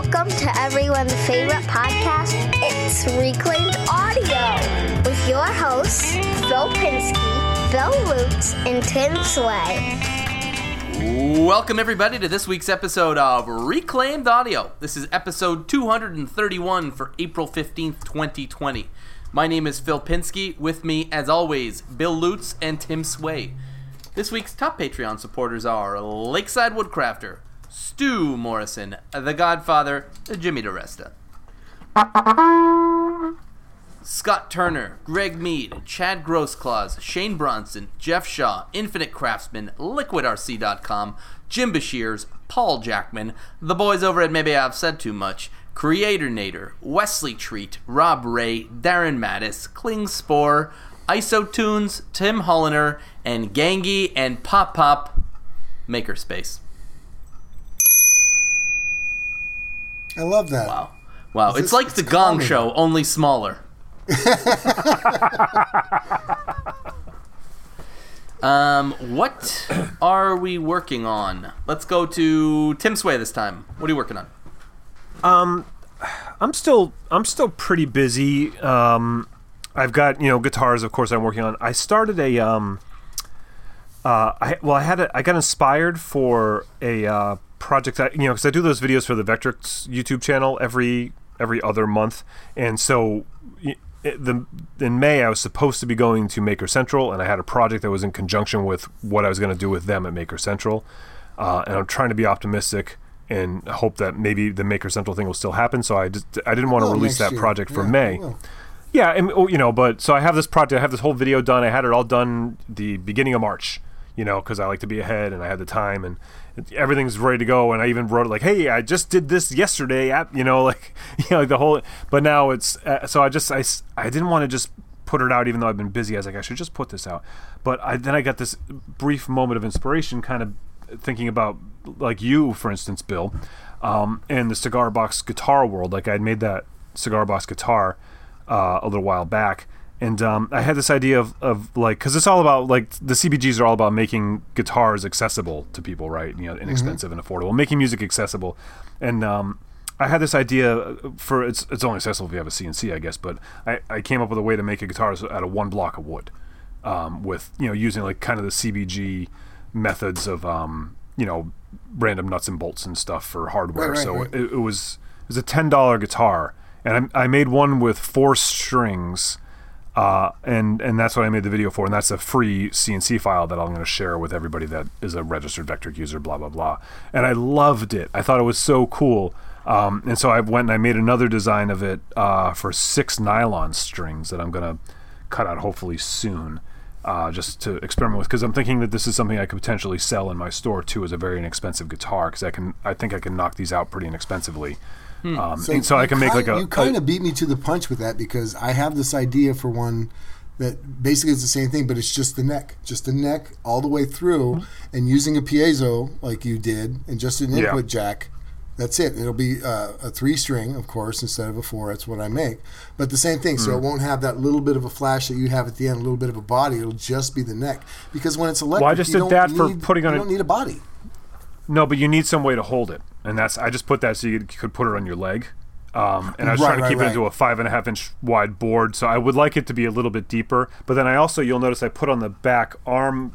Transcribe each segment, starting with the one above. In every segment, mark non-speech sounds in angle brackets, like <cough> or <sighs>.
Welcome to everyone's favorite podcast. It's Reclaimed Audio with your hosts, Phil Pinsky, Bill Lutz, and Tim Sway. Welcome, everybody, to this week's episode of Reclaimed Audio. This is episode 231 for April 15th, 2020. My name is Phil Pinsky. With me, as always, Bill Lutz and Tim Sway. This week's top Patreon supporters are Lakeside Woodcrafter, Stu Morrison, The Godfather, Jimmy DeResta. Scott Turner, Greg Mead, Chad Grossclaws, Shane Bronson, Jeff Shaw, Infinite Craftsman, LiquidRC.com, Jim Bashirs, Paul Jackman, the boys over at Maybe I've Said Too Much, Creator Nader, Wesley Treat, Rob Ray, Darren Mattis, Klingspor, Isotunes, Tim Holliner, and Gangi and Pop Pop Makerspace. I love that. Wow. Wow. Is It's this- like it's the Gong calming. Show, only smaller. <laughs> um, what are we working on? Let's go to Tim Sway this time. What are you working on? Um, I'm still I'm still pretty busy. Um, I've got you know guitars, of course. I'm working on. I started a um, uh, I well I had a, I got inspired for a uh, project that you know because I do those videos for the Vectric's YouTube channel every every other month, and so. it- The, in May, I was supposed to be going to Maker Central, and I had a project that was in conjunction with what I was going to do with them at Maker Central. Uh, and I'm trying to be optimistic and hope that maybe the Maker Central thing will still happen. So I just I didn't want to will release that year. project for Yeah, May. it. Yeah, and oh, you know, but so I have this project. I have this whole video done. I had it all done the beginning of March. You know, because I like to be ahead, and I had the time, and everything's ready to go. And I even wrote like, "Hey, I just did this yesterday." At you know, <laughs> like you know, like the whole. But now it's uh, so I just I I didn't want to just put it out, even though I've been busy. I was like, I should just put this out. But I then I got this brief moment of inspiration, kind of thinking about like you, for instance, Bill, um, and the cigar box guitar world. Like I had made that cigar box guitar uh, a little while back, and um, I had this idea of, of like because it's all about like the CBGs are all about making guitars accessible to people, right? You know, inexpensive and affordable, making music accessible, and um, I had this idea for it's it's only accessible if you have a CNC, I guess, but I, I came up with a way to make a guitar out of one block of wood, um, with you know using like kind of the CBG methods of um, you know random nuts and bolts and stuff for hardware. Right, right, so right. It, it was it was a ten dollar guitar, and I, I made one with four strings. Uh, and and that's what I made the video for, and that's a free CNC file that I'm going to share with everybody that is a registered Vectric user. Blah blah blah. And I loved it. I thought it was so cool. Um, and so I went and I made another design of it uh, for six nylon strings that I'm going to cut out hopefully soon, uh, just to experiment with. Because I'm thinking that this is something I could potentially sell in my store too as a very inexpensive guitar. Because I can I think I can knock these out pretty inexpensively. Um, and so I can make kind- like a You kind a- of beat me to the punch with that because I have this idea for one that basically is the same thing, but it's just the neck, just the neck all the way through, and using a piezo like you did, and just an Yeah. input jack. That's it. It'll be uh, a three string, of course, instead of a four. That's what I make. But the same thing. Hmm. So it won't have that little bit of a flash that you have at the end, a little bit of a body. It'll just be the neck. Because when it's electric, I just you did don't that for putting on You a- don't need a body. No, but you need some way to hold it, and that's I just put that so you could put it on your leg. Um, and I was Right, trying to right, keep it right. into a five and a half inch wide board, so I would like it to be a little bit deeper. But then I also you'll notice I put on the back arm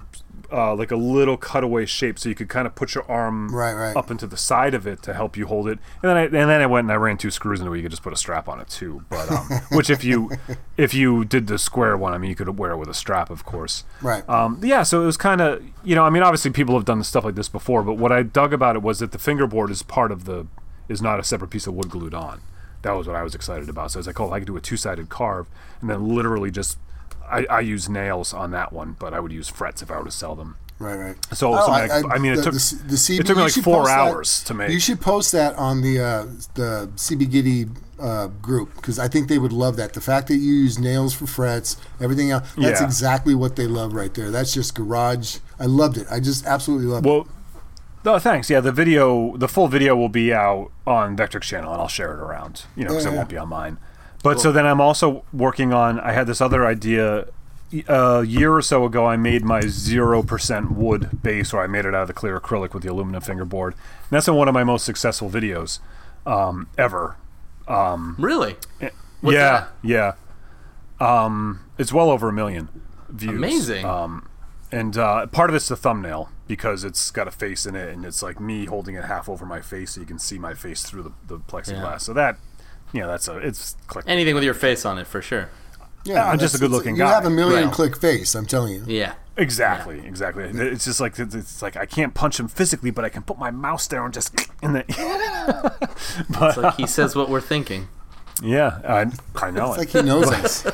uh, like a little cutaway shape, so you could kind of put your arm Right, right. up into the side of it to help you hold it. And then I, and then I went and I ran two screws into it. You could just put a strap on it too. But um, <laughs> which if you if you did the square one, I mean you could wear it with a strap, of course. Right. Um, yeah, so it was kind of, you know, I mean, obviously people have done stuff like this before, but what I dug about it was that the fingerboard is part of the, is not a separate piece of wood glued on. That was what I was excited about. So I was like, oh, I could do a two sided carve and then literally just, I, I use nails on that one, but I would use frets if I were to sell them. Right, right. So something like- I mean, it the, took- the, the CB, it took me like four post that- hours to make. You should post that on the uh, the CB Gitty uh, group because I think they would love that. The fact that you use nails for frets, everything else, that's Yeah. exactly what they love right there. That's just garage. I loved it. I just absolutely loved it. Well, no, thanks. Yeah, the video, the full video will be out on Vectric's channel, and I'll share it around. You know, because Yeah, it yeah. won't be on mine. But so then I'm also working on. I had this other idea. A year or so ago, I made my zero percent wood base, or I made it out of the clear acrylic with the aluminum fingerboard. And that's been one of my most successful videos. um, ever. Really? What's yeah, that? yeah. Um, it's well over a million views. Amazing. Um, and uh, part of it's the thumbnail because it's got a face in it, and it's like me holding it half over my face, so you can see my face through the, the plexiglass. Yeah. So that, you know, that's a it's click. Anything with your face on it for sure. Yeah, I'm just a good-looking guy. You have a million Right. click face. I'm telling you. Yeah. Exactly, exactly. It's just like it's, it's like I can't punch him physically, but I can put my mouse there and just <laughs> in the. <laughs> It's like he says what we're thinking. yeah, I, I know It's it. like he knows us. <laughs>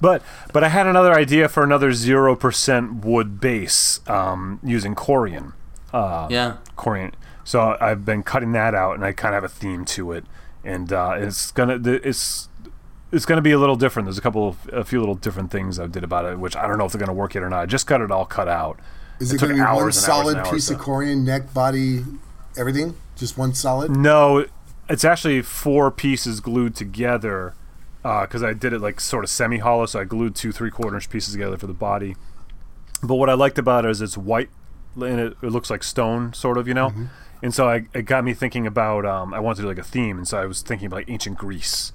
But but I had another idea for another zero percent wood base um, using Corian. yeah. Corian. So I've been cutting that out, and I kind of have a theme to it, and uh, it's gonna it's it's gonna be a little different. There's a couple of a few little different things I did about it, which I don't know if they're gonna work yet or not. I just got it all cut out. Is It it, going to be one solid piece of Corian, neck, body, everything? Just one solid? No, it's actually four pieces glued together because I did it like sort of semi hollow. So I glued two three quarter inch pieces together for the body. But what I liked about it is it's white and it, it looks like stone, sort of, you know. And so I, it got me thinking about um, I wanted to do like a theme, and so I was thinking about like ancient Greece.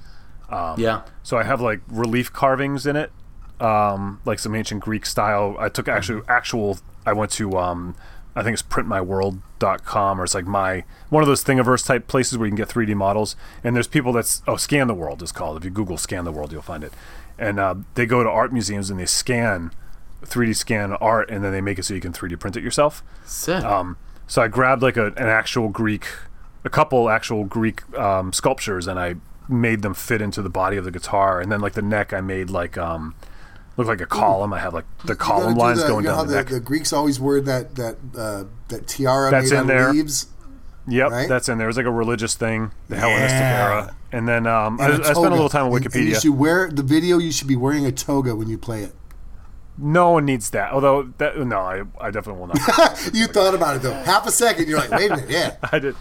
Yeah. So I have like relief carvings in it, um, like some ancient Greek style. I took actually actual. I went to um, I think it's printmyworld.com or it's like my one of those Thingiverse type places where you can get 3D models. And there's people that's oh Scan the World is called. If you Google Scan the World, you'll find it. And uh, they go to art museums and they scan 3D scan art and then they make it so you can 3D print it yourself. Sick. Um, so I grabbed like a, an actual Greek, a couple actual Greek um, sculptures, and I made them fit into the body of the guitar. And then like the neck, I made like um, looked like a column. I have like the column lines going you know how down the, the, neck. the Greeks always wore that that uh, that tiara That's made in there. of leaves. yep, right? that's in there. It was like a religious thing, the Hellenistic era. And then um, I, And I a spent a little time on And- and you should wear the video. You should be wearing a toga when you play it. No one needs that. Although that no, I, I definitely will not. <laughs> You thought about it though. Half a second, you're like, wait a minute, yeah. <laughs> I did.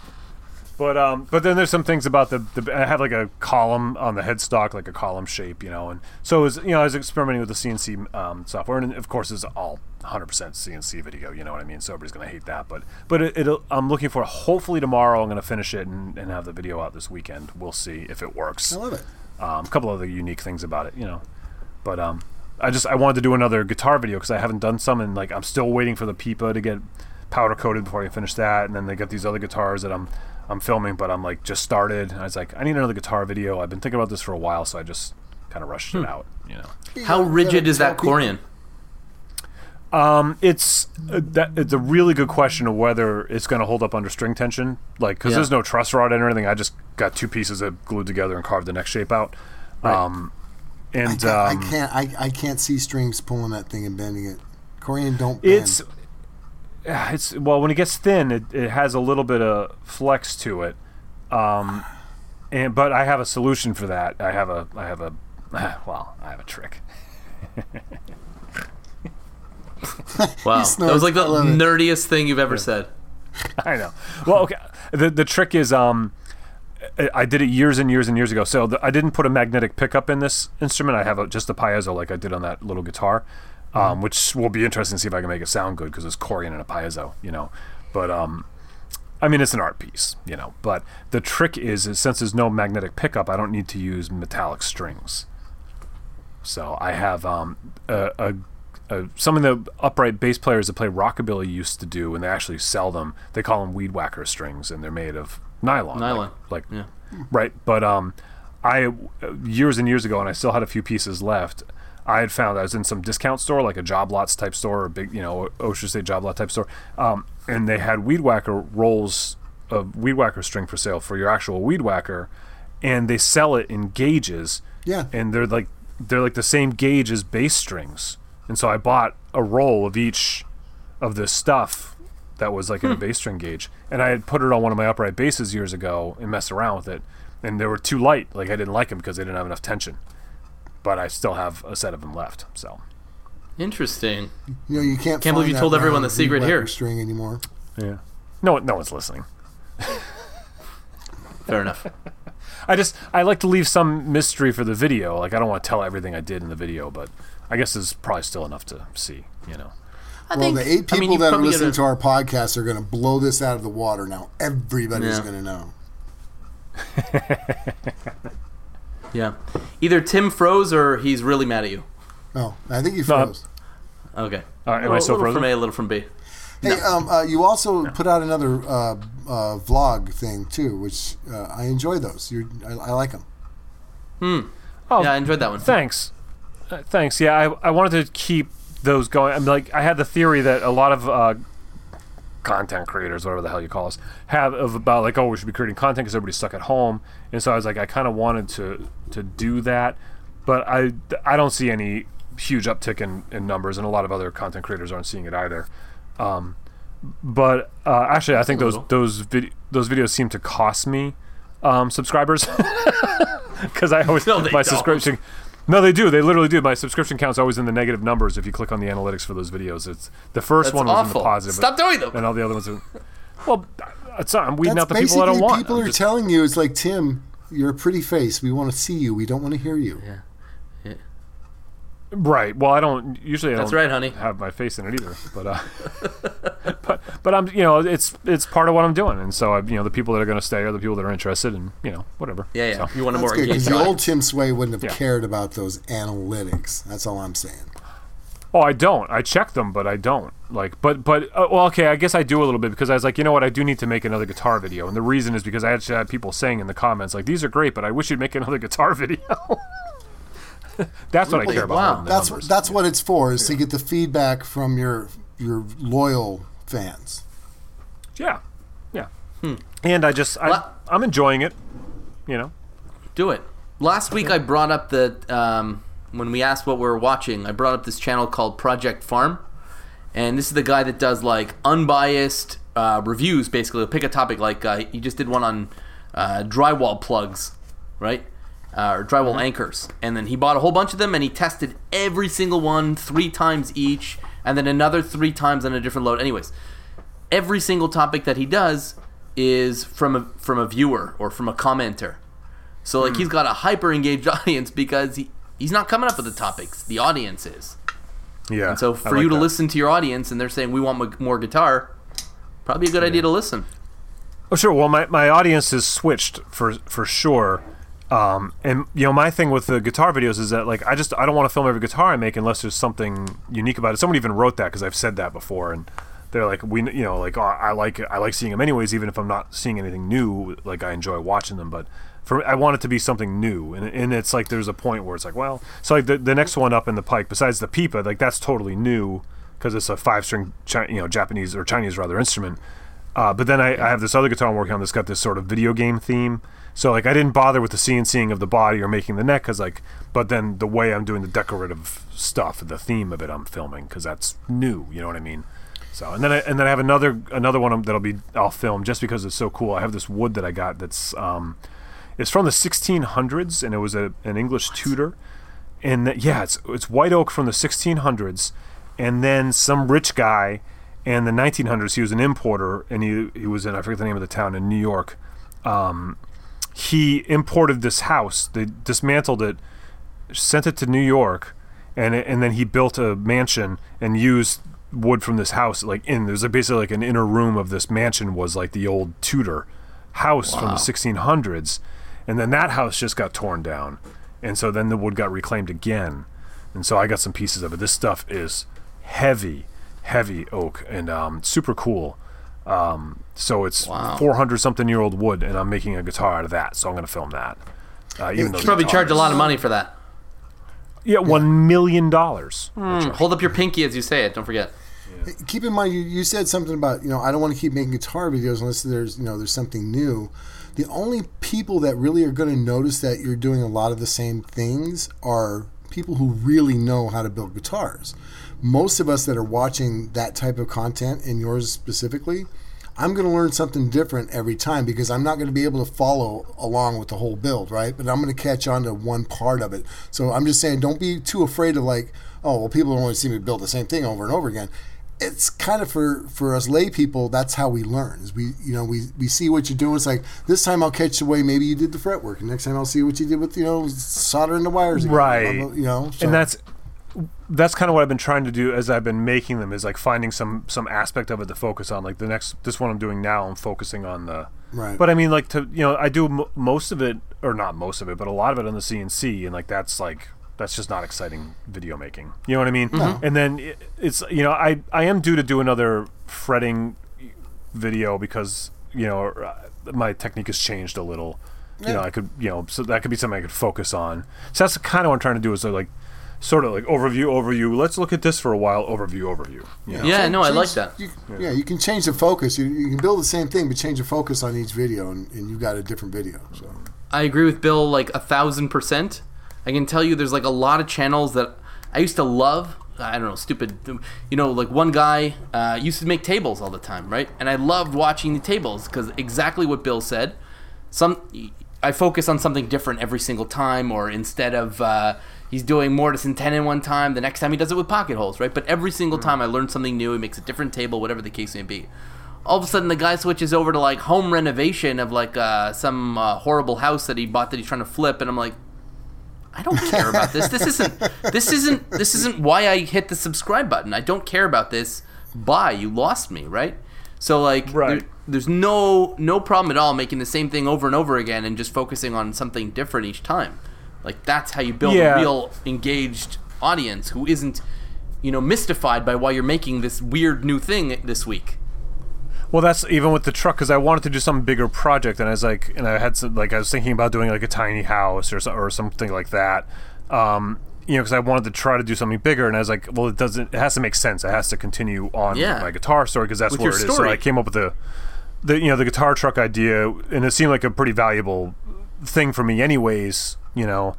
But um, but then there's some things about the, the I have like a column on the headstock, like a column shape, you know, and so it was you know I was experimenting with the CNC um, software, and of course it's all 100% CNC video, you know what I mean. So everybody's gonna hate that, but but it, it'll, I'm looking for hopefully tomorrow I'm gonna finish it and, and have the video out this weekend. We'll see if it works. I love it. Um, a couple other unique things about it, you know, but um, I just I wanted to do another guitar video because I haven't done some, and like I'm still waiting for the Pipa to get powder coated before I finish that, and then they got these other guitars that I'm I'm filming, but I'm like just started. I was like, I need another guitar video. I've been thinking about this for a while, so I just kind of rushed it out, you know. How rigid is that Tell Corian? Um, it's uh, that it's a really good question of whether it's going to hold up under string tension, like because Yeah. there's no truss rod and anything. I just got two pieces that glued together and carved the neck shape out. Um, and I um, can't. I, I can't see strings pulling that thing and bending it. Corian don't bend. It's it's well when it gets thin, it, it has a little bit of flex to it. Um, and but I have a solution for that. I have a I have a <sighs> well I have a trick. <laughs> Wow. That was like the I it. nerdiest thing you've ever said. <laughs> I know. Well, okay. The the trick is um. I- did it years and years and years ago. So the, I didn't put a magnetic pickup in this instrument. I have a, just a piezo like I did on that little guitar, um, which will be interesting to see if I can make it sound good because it's Corian and a piezo, you know. But um, I mean, it's an art piece, you know. But the trick is, is since there's no magnetic pickup, I don't need to use metallic strings. So I have um, a, a, a something that upright bass players that play rockabilly used to do, and they actually sell them. They call them weed whacker strings, and they're made of nylon. Nylon. like, Yeah. right. But um, I years and years ago, and I still had a few pieces left. I had found I was in some discount store, like a Job Lots type store, or a big, you know, Ocean State Job Lot type store, um, and they had weed whacker rolls of weed whacker string for sale for your actual weed whacker, and they sell it in gauges. Yeah. and they're like they're like the same gauge as bass strings, and so I bought a roll of each of this stuff that was like in a hmm. bass string gauge, and I had put it on one of my upright basses years ago and messed around with it, and they were too light. Like I didn't like them because they didn't have enough tension, but I still have a set of them left. So Interesting. you know, you can't. Can't believe you told everyone the secret here. String anymore. yeah, no, no one's listening. Fair enough. <laughs> I just I like to leave some mystery for the video. Like I don't want to tell everything I did in the video, but I guess there's probably still enough to see. You know. I Well, think the eight I people mean, that are listening gotta- to our podcast are going to blow this out of the water now. Everybody's Yeah. going to know. <laughs> Yeah. Either Tim froze or he's really mad at you. Oh, I think you No, froze. Okay. Uh, am I a still little frozen? from A, a little from B. Hey, um, uh, you also put out another uh, uh, vlog thing too, which uh, I enjoy those. You're, I, I like them. Hmm. Oh, Yeah, I enjoyed that one. Thanks. Uh, thanks. Yeah, I, I wanted to keep those going. I mean, like I had the theory that a lot of uh, content creators, whatever the hell you call us, have of about like, oh, we should be creating content because everybody's stuck at home. And so I was like, I kind of wanted to to do that, but I I don't see any huge uptick in, in numbers, and a lot of other content creators aren't seeing it either. Um, but uh, actually, I think those those vid- those videos seem to cost me um, subscribers <laughs> because I always No, my don't. subscription. No, they do. They literally do. My subscription count's always in the negative numbers if you click on the analytics for those videos. It's the first That's one was in the positive, Stop doing them. and all the other ones. Are, well, it's not, I'm weeding That's out the people I don't want. people I'm are just- telling you it's like Tim, you're a pretty face. We want to see you. We don't want to hear you. Yeah. Right. Well, I don't usually. I That's don't right, honey. Have my face in it either, but uh, <laughs> but but I'm you know it's it's part of what I'm doing, and so I, you know the people that are going to stay are the people that are interested, and you know whatever. Yeah, yeah. So- You want a more good because engaged the old Tim Sway wouldn't have Yeah. cared about those analytics. That's all I'm saying. Oh, I don't. I check them, but I don't. Like, but but uh, well, okay. I guess I do a little bit because I was like, you know what? I do need to make another guitar video, and the reason is because I actually had people saying in the comments like, these are great, but I wish you'd make another <laughs> guitar video. <laughs> That's what I care about. Wow. more than the That's numbers. that's what it's for is to get the feedback from your your loyal fans. yeah, yeah. And I just I, Well- I'm enjoying it. You know. Do it. Last week I brought up the um, when we asked what we were watching. I brought up this channel called Project Farm, and this is the guy that does like unbiased uh, reviews. Basically, He'll pick a topic like uh, he just did one on uh, drywall plugs, right? Uh, or drywall anchors, and then he bought a whole bunch of them and he tested every single one three times each, and then another three times on a different load. Anyways, every single topic that he does is from a from a viewer or from a commenter. So like he's got a hyper engaged <laughs> audience because he he's not coming up with the topics. The audience is. Yeah. And so for like you to that. listen to your audience and they're saying we want mo- more guitar, probably a good idea to listen. Oh, sure. Well, my, my audience is switched for for sure. Um, and you know, my thing with the guitar videos is that like I just I don't want to film every guitar I make unless there's something unique about it. Someone even wrote that because I've said that before, and they're like, we you know like oh, I like I like seeing them anyways, even if I'm not seeing anything new. Like I enjoy watching them, but for I want it to be something new, and and it's like there's a point where it's like well, so like the the next one up in the pike besides the pipa, like that's totally new because it's a five string you know Japanese or Chinese rather instrument. Uh, but then I, I have this other guitar I'm working on that's got this sort of video game theme. So like I didn't bother with the CNCing of the body or making the neck because like, but then the way I'm doing the decorative stuff, the theme of it, I'm filming because that's new. You know what I mean? So and then I, and then I have another another one that'll be I'll film just because it's so cool. I have this wood that I got that's um, it's from the 1600s and it was a, an English Tudor, and that, yeah, it's it's white oak from the 1600s, and then some rich guy in the 1900s he was an importer and he he was in I forget the name of the town in New York. Um, he imported this house. They dismantled it, sent it to New York, and it, and then he built a mansion and used wood from this house. Like in there's like basically like an inner room of this mansion was like the old Tudor house from the 1600s, and then that house just got torn down, and so then the wood got reclaimed again, and so I got some pieces of it. This stuff is heavy, heavy oak and um, super cool. Um, so it's Wow. 400 something year old wood, and I'm making a guitar out of that. So I'm going to film that. Uh, even though the Probably charge a lot of money for that. Yeah, one million dollars. Hold up your pinky as you say it. Don't forget. Keep in mind, you, you said something about you know I don't want to keep making guitar videos unless there's you know there's something new. The only people that really are going to notice that you're doing a lot of the same things are people who really know how to build guitars. Most of us that are watching that type of content, and yours specifically, I'm going to learn something different every time because I'm not going to be able to follow along with the whole build, right? But I'm going to catch on to one part of it. So I'm just saying, don't be too afraid of like, oh, well, people don't want to see me build the same thing over and over again. It's kind of for for us lay people. That's how we learn. Is we you know we we see what you're doing. It's like this time I'll catch the way maybe you did the fretwork, and next time I'll see what you did with you know soldering the wires. again. Right. You know, so- and that's that's kind of what I've been trying to do as I've been making them is like finding some some aspect of it to focus on. Like the next this one I'm doing now, I'm focusing on the. Right. But I mean, like to you know, I do m- most of it, or not most of it, but a lot of it on the CNC, and like that's like that's just not exciting video making. You know what I mean? And then it, it's you know, I I am due to do another fretting video because you know uh, my technique has changed a little. Yeah. You know, I could you know, so that could be something I could focus on. So that's kind of what I'm trying to do is like sort of like overview, overview. Let's look at this for a while. Overview, overview. You know? Yeah, no, I like that. You, yeah, you can change the focus. You, you can build the same thing, but change the focus on each video, and, and you've got a different video. So I agree with Bill like a thousand percent. I can tell you there's like a lot of channels that I used to love. I don't know, stupid. You know, like one guy uh, used to make tables all the time, right? And I loved watching the tables because exactly what Bill said. Some I focus on something different every single time, or instead of uh, he's doing mortise and tenon one time, the next time he does it with pocket holes, right? But every single time I learn something new, he makes a different table, whatever the case may be. All of a sudden the guy switches over to like home renovation of like uh, some uh, horrible house that he bought that he's trying to flip and i'm like i don't care about this. This isn't <laughs> this isn't this isn't why i hit the subscribe button. I don't care about this. Bye. You lost me right? So like Right. there- there's no no problem at all making the same thing over and over again and just focusing on something different each time like that's how you build Yeah. a real engaged audience who isn't you know mystified by why you're making this weird new thing this week Well, that's even with the truck because I wanted to do some bigger project, and I was like, and I had some, like I was thinking about doing like a tiny house or or something like that. Um, you know, because I wanted to try to do something bigger, and I was like, well, it doesn't. It has to make sense. It has to continue on Yeah. with my guitar story because that's With where it is. So. I came up with the, the you know the guitar truck idea, and it seemed like a pretty valuable thing for me, anyways. You know.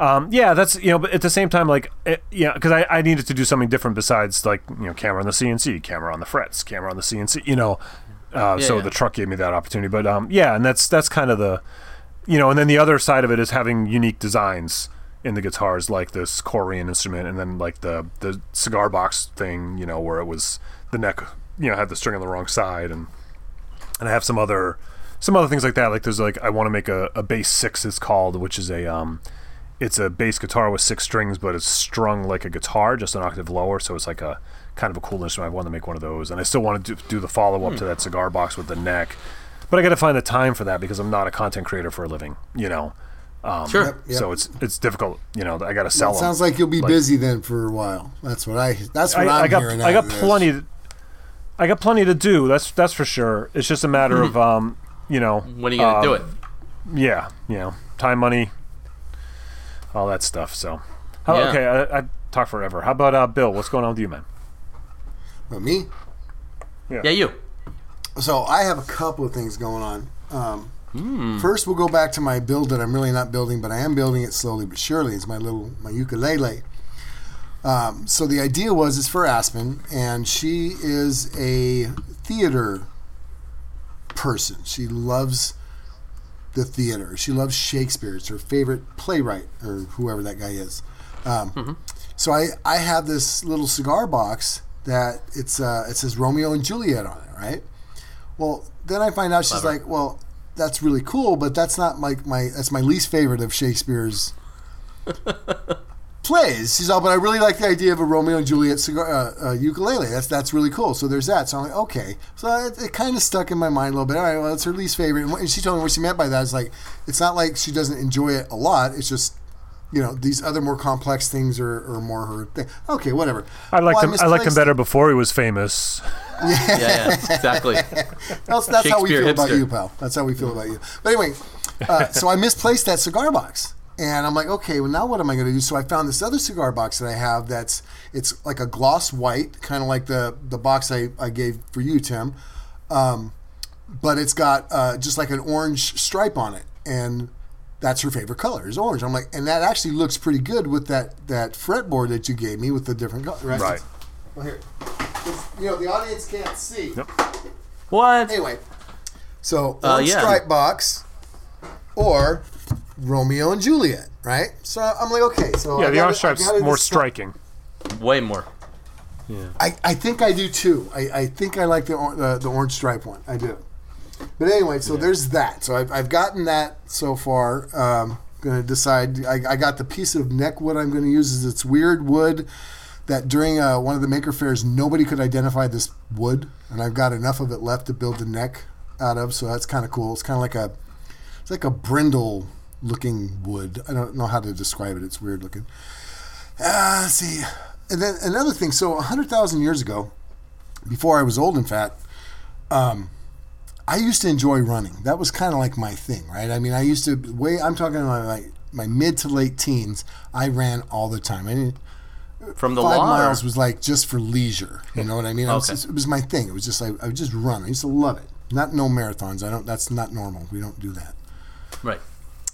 Um, yeah, that's you know, but at the same time, like, it, yeah, because I, I needed to do something different besides like you know, camera on the CNC, camera on the frets, camera on the CNC, you know. Uh, so yeah. the truck gave me that opportunity, but um, yeah, and that's that's kind of the, you know, and then the other side of it is having unique designs in the guitars, like this Corian instrument, and then like the the cigar box thing, you know, where it was the neck, you know, had the string on the wrong side, and and I have some other some other things like that. Like there's like I want to make a, a bass six is called, which is a um, it's a bass guitar with six strings, but it's strung like a guitar, just an octave lower. So it's like a kind of a cool instrument. I want to make one of those, and I still want to do, do the follow up to that cigar box with the neck. But I got to find the time for that because I'm not a content creator for a living, you know. Um, sure Yep, yep. So it's it's difficult, you know. I got to sell. It 'em. sounds like you'll be Like- busy then for a while. That's what I. That's what I, am I got hearing. I got of this. plenty. I got plenty to do. That's that's for sure. It's just a matter of um, you know, when are you gonna um, do it Yeah, you know, time, money, all that stuff. So, how, Yeah. okay, I, I talk forever. How about uh, Bill? What's going on with you, man? But me. yeah yeah, you So I have a couple of things going on. Um, Hmm. First, we'll go back to my build that I'm really not building, but I am building it slowly but surely. It's my little my ukulele. Um, so the idea was it's for Aspen, and she is a theater person. She loves the theater. She loves Shakespeare. It's her favorite playwright, or whoever that guy is. Um, So I, I have this little cigar box that it's uh, it says Romeo and Juliet on it, right? Well, then I find out she's Clever. like, well, that's really cool, but that's not like my that's my least favorite of Shakespeare's <laughs> plays. She's all, but I really like the idea of a Romeo and Juliet cigar, uh, uh, ukulele. That's that's really cool. So there's that. So I'm like, okay. So it, it kind of stuck in my mind a little bit. All right, well, it's her least favorite. And what- and she told me what she meant by that is like, it's not like she doesn't enjoy it a lot. It's just. You know these other more complex things are, are more her thing. Okay, whatever. I liked Well, him. I liked him better before he was famous. <laughs> yeah yeah exactly <laughs> That's, that's how we Shakespeare feel about you, pal. That's how we feel about you. But anyway, uh, so I misplaced that cigar box, and I'm like, okay, well now what am I going to do? So I found this other cigar box that I have that's it's like a gloss white, kind of like the the box I, I gave for you, Tim, um, but it's got uh, just like an orange stripe on it, and that's her favorite color is orange. I'm like, and that actually looks pretty good with that that fretboard that you gave me with the different color. Right. Right. Well, here, you know, the audience can't see. what Anyway, so Uh, orange yeah. stripe box or Romeo and Juliet, right? So I'm like, okay, so Yeah, I the gotta- orange I stripe's more decide- striking. way more Yeah, I, I think I do too. I, I think I like the, or- the the orange stripe one. I do. But anyway, so there's that. So I've, I've gotten that so far. Um, Gonna decide. I, I got the piece of neck wood I'm going to use is it's weird wood that during uh, one of the maker fairs nobody could identify this wood, and I've got enough of it left to build the neck out of. So that's kind of cool. It's kind of like a it's like a brindle looking wood. I don't know how to describe it. It's weird looking. Uh, see. And then another thing. So 100,000 years ago, before I was old and fat, um, I used to enjoy running. That was kind of like my thing, right? I mean, I used to way. I'm talking about my, my mid to late teens. I ran all the time. I mean, From the five law. miles was like just for leisure. You know what I mean? I was Okay. just- it was my thing. It was just like I would just run. I used to love it. Not no marathons. I don't. That's not normal. We don't do that. Right.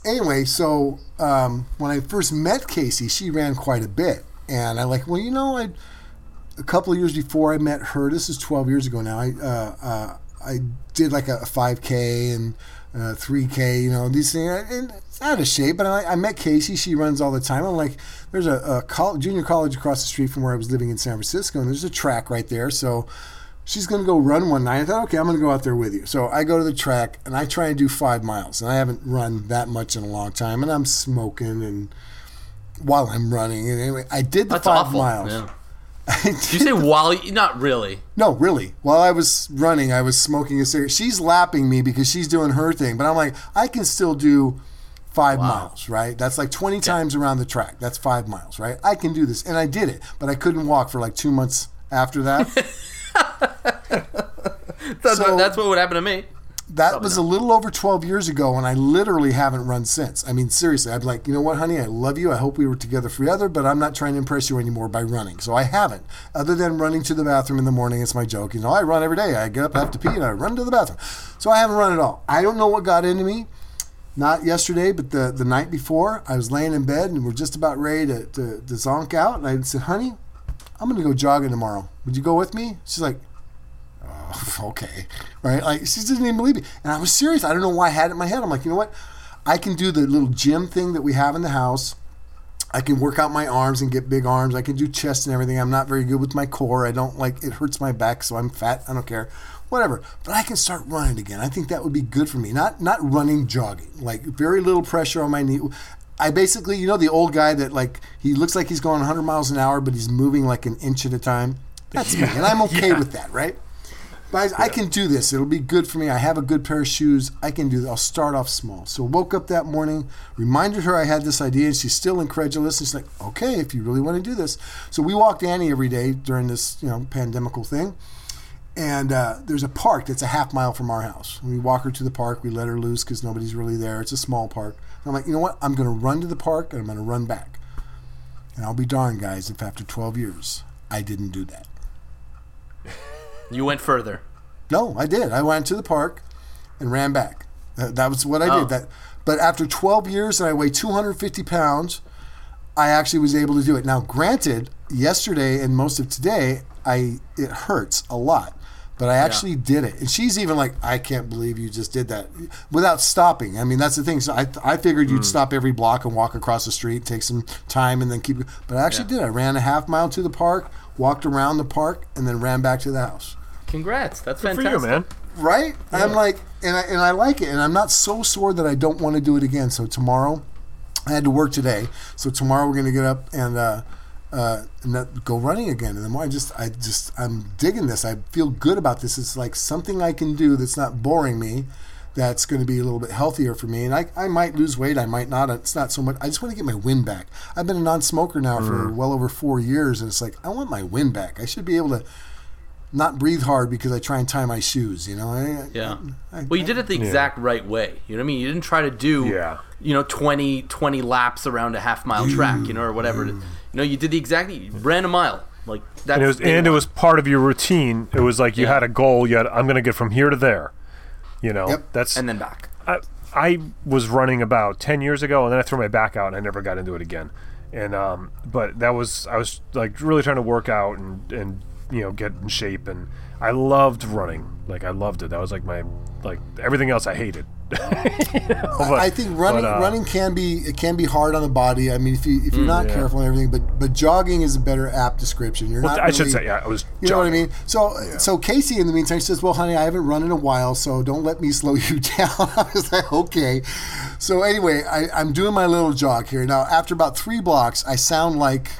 Anyway, so um, when I first met Casey, she ran quite a bit, and I like. Well, you know, I a couple of years before I met her. This is twelve years ago now. I uh, uh, I did like a five k and uh, three k. You know these things. And it's out of shape, but I, I met Casey. She runs all the time. I'm like, there's a, a col junior college across the street from where I was living in San Francisco, and there's a track right there. So she's going to go run one night. I thought, okay, I'm going to go out there with you. So I go to the track and I try and do five miles. And I haven't run that much in a long time. And I'm smoking and while I'm running. And anyway, I did the That's five awful. miles. Yeah. <laughs> I Did you say while you, not really? no, really. While I was running, I was smoking a cigarette. She's lapping me because she's doing her thing. But I'm like, I can still do five miles, right? That's like 20 times around the track. That's five miles, right? I can do this. And I did it. But I couldn't walk for like two months after that. <laughs> <laughs> That's, So- what, that's what would happen to me. That was a little over 12 years ago, and I literally haven't run since. I mean, seriously, I'd like, you know what, honey, I love you. I hope we were together forever, but I'm not trying to impress you anymore by running. So I haven't. Other than running to the bathroom in the morning, it's my joke. You know, I run every day. I get up, I have to pee, and I run to the bathroom. So I haven't run at all. I don't know what got into me. Not yesterday, but the, the night before, I was laying in bed and we're just about ready to, to, to zonk out. And I said, honey, I'm going to go jogging tomorrow. Would you go with me? She's like, <laughs> okay, right? Like she didn't even believe me, and I was serious. I don't know why I had it in my head. I'm like, you know what? I can do the little gym thing that we have in the house. I can work out my arms and get big arms. I can do chest and everything. I'm not very good with my core. I don't like it hurts my back, so I'm fat. I don't care, whatever. But I can start running again. I think that would be good for me. Not not running, jogging. Like very little pressure on my knee. I basically, you know, the old guy that like he looks like he's going 100 miles an hour, but he's moving like an inch at a time. That's me, <laughs> and I'm <laughs> okay with that, right? But I, I can do this. It'll be good for me. I have a good pair of shoes. I can do this. I'll start off small. So woke up that morning, reminded her I had this idea, and she's still incredulous. And she's like, okay, if you really want to do this. So we walked Annie every day during this, you know, pandemical thing. And uh, there's a park that's a half mile from our house. We walk her to the park. We let her loose because nobody's really there. It's a small park. And I'm like, you know what? I'm going to run to the park and I'm going to run back. And I'll be darned, guys, if after 12 years I didn't do that. You went further. No, I did. I went to the park and ran back. That, that was what I Oh. did. That, but after 12 years and I weigh 250 pounds, I actually was able to do it. Now, granted, yesterday and most of today, I it hurts a lot, but I actually did it. And she's even like, "I can't believe you just did that without stopping." I mean, that's the thing. So I, I figured you'd mm. stop every block and walk across the street, take some time, and then keep. But I actually did. I ran a half mile to the park, walked around the park, and then ran back to the house Congrats. That's For fantastic. you, man. right? I'm like, and I, and I like it, and I'm not so sore that I don't want to do it again. So tomorrow, I had to work today, so tomorrow we're gonna get up and uh, uh, and that- go running again. And the more I just, I just, I'm digging this. I feel good about this. It's like something I can do that's not boring me. That's going to be a little bit healthier for me, and I, I might lose weight. I might not. It's not so much. I just want to get my win back. I've been a non-smoker now for well over four years, and it's like I want my win back. I should be able to not breathe hard because I try and tie my shoes. You know, I, Yeah. I- well, you did it the exact right way. You know what I mean? You didn't try to do, Yeah. you know, 20, 20 laps around a half mile track, you know, or whatever. it is. You know, you did the exact, you ran a mile. Like, that's And it was day and it was part of your routine. It was like you Yeah. had a goal. You had I'm going to get from here to there. You know, Yep. that's And then back. I, I was running about 10 years ago and then I threw my back out and I never got into it again. And um, but that was I was like really trying to work out and and you know get in shape and I loved running. Like I loved it. That was like my like everything else I hated. <laughs> You know, but- I think running but, uh, running can be it can be hard on the body. I mean, if you if you're not yeah. careful and everything, but but jogging is a better apt description. You're not. I should say yeah. I was. You know what I mean? So so Casey in the meantime says, "Well, honey, I haven't run in a while, so don't let me slow <laughs> you down." <laughs> I was like, "Okay." So anyway, I, I'm doing my little jog here. Now, after about three blocks, I sound like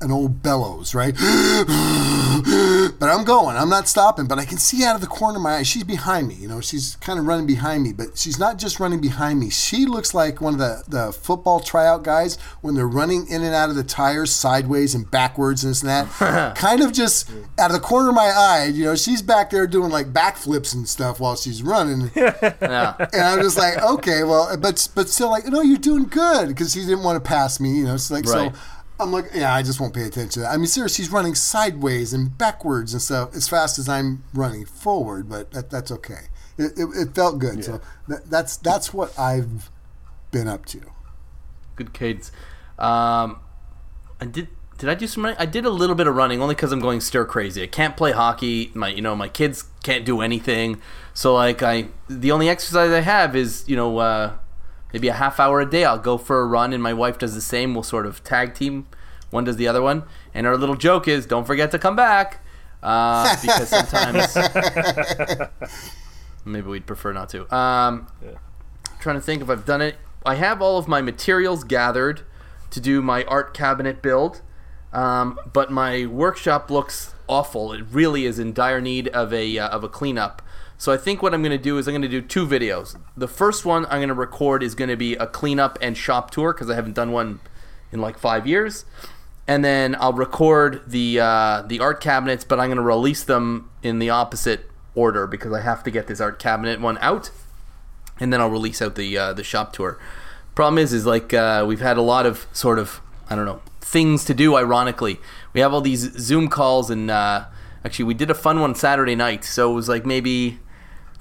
an old bellows, right? <gasps> but I'm going. I'm not stopping. But I can see out of the corner of my eye. She's behind me. You know, she's kind of running behind me. But she's not just running behind me. She looks like one of the, the football tryout guys when they're running in and out of the tires sideways and backwards and this and that. <laughs> kind of just out of the corner of my eye, you know, she's back there doing like backflips and stuff while she's running. <laughs> Yeah. And I'm just like, okay, well, but but still, like, no, you're doing good because she didn't want to pass me, you know. So like, Right. so I'm like, yeah, I just won't pay attention. to that. I mean, seriously, he's running sideways and backwards and stuff as fast as I'm running forward, but that, that's okay. It, it, it felt good. So that, that's that's what I've been up to. Good cadence. Um, I did. Did I do some running? I did a little bit of running, only because I'm going stir crazy. I can't play hockey. My, you know, my kids can't do anything. So like, I the only exercise I have is, you know, uh, maybe a half hour a day. I'll go for a run, and my wife does the same. We'll sort of tag team. One does the other one, and our little joke is, don't forget to come back, uh, <laughs> because sometimes <laughs> maybe we'd prefer not to. Um, trying to think if I've done it. I have all of my materials gathered to do my art cabinet build, um, but my workshop looks awful. It really is in dire need of a uh, of a cleanup. So I think what I'm going to do is I'm going to do two videos. The first one I'm going to record is going to be a cleanup and shop tour because I haven't done one in like five years. And then I'll record the uh, the art cabinets, but I'm going to release them in the opposite order because I have to get this art cabinet one out and then I'll release out the uh, the shop tour. Problem is, is like uh, we've had a lot of sort of I don't know things to do. Ironically, we have all these Zoom calls, and uh, actually we did a fun one Saturday night. So it was like maybe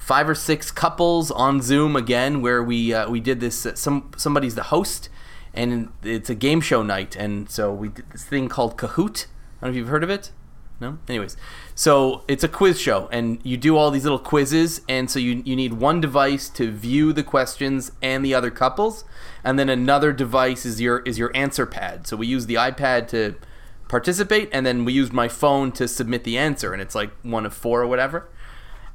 five or six couples on Zoom again, where we uh, we did this. Uh, some somebody's the host, and it's a game show night, and so we did this thing called Kahoot. I don't know if you've heard of it. No? Anyways, so it's a quiz show, and you do all these little quizzes, and so you, you need one device to view the questions and the other couples, and then another device is your is your answer pad. So we use the iPad to participate, and then we used my phone to submit the answer, and it's like one of four or whatever.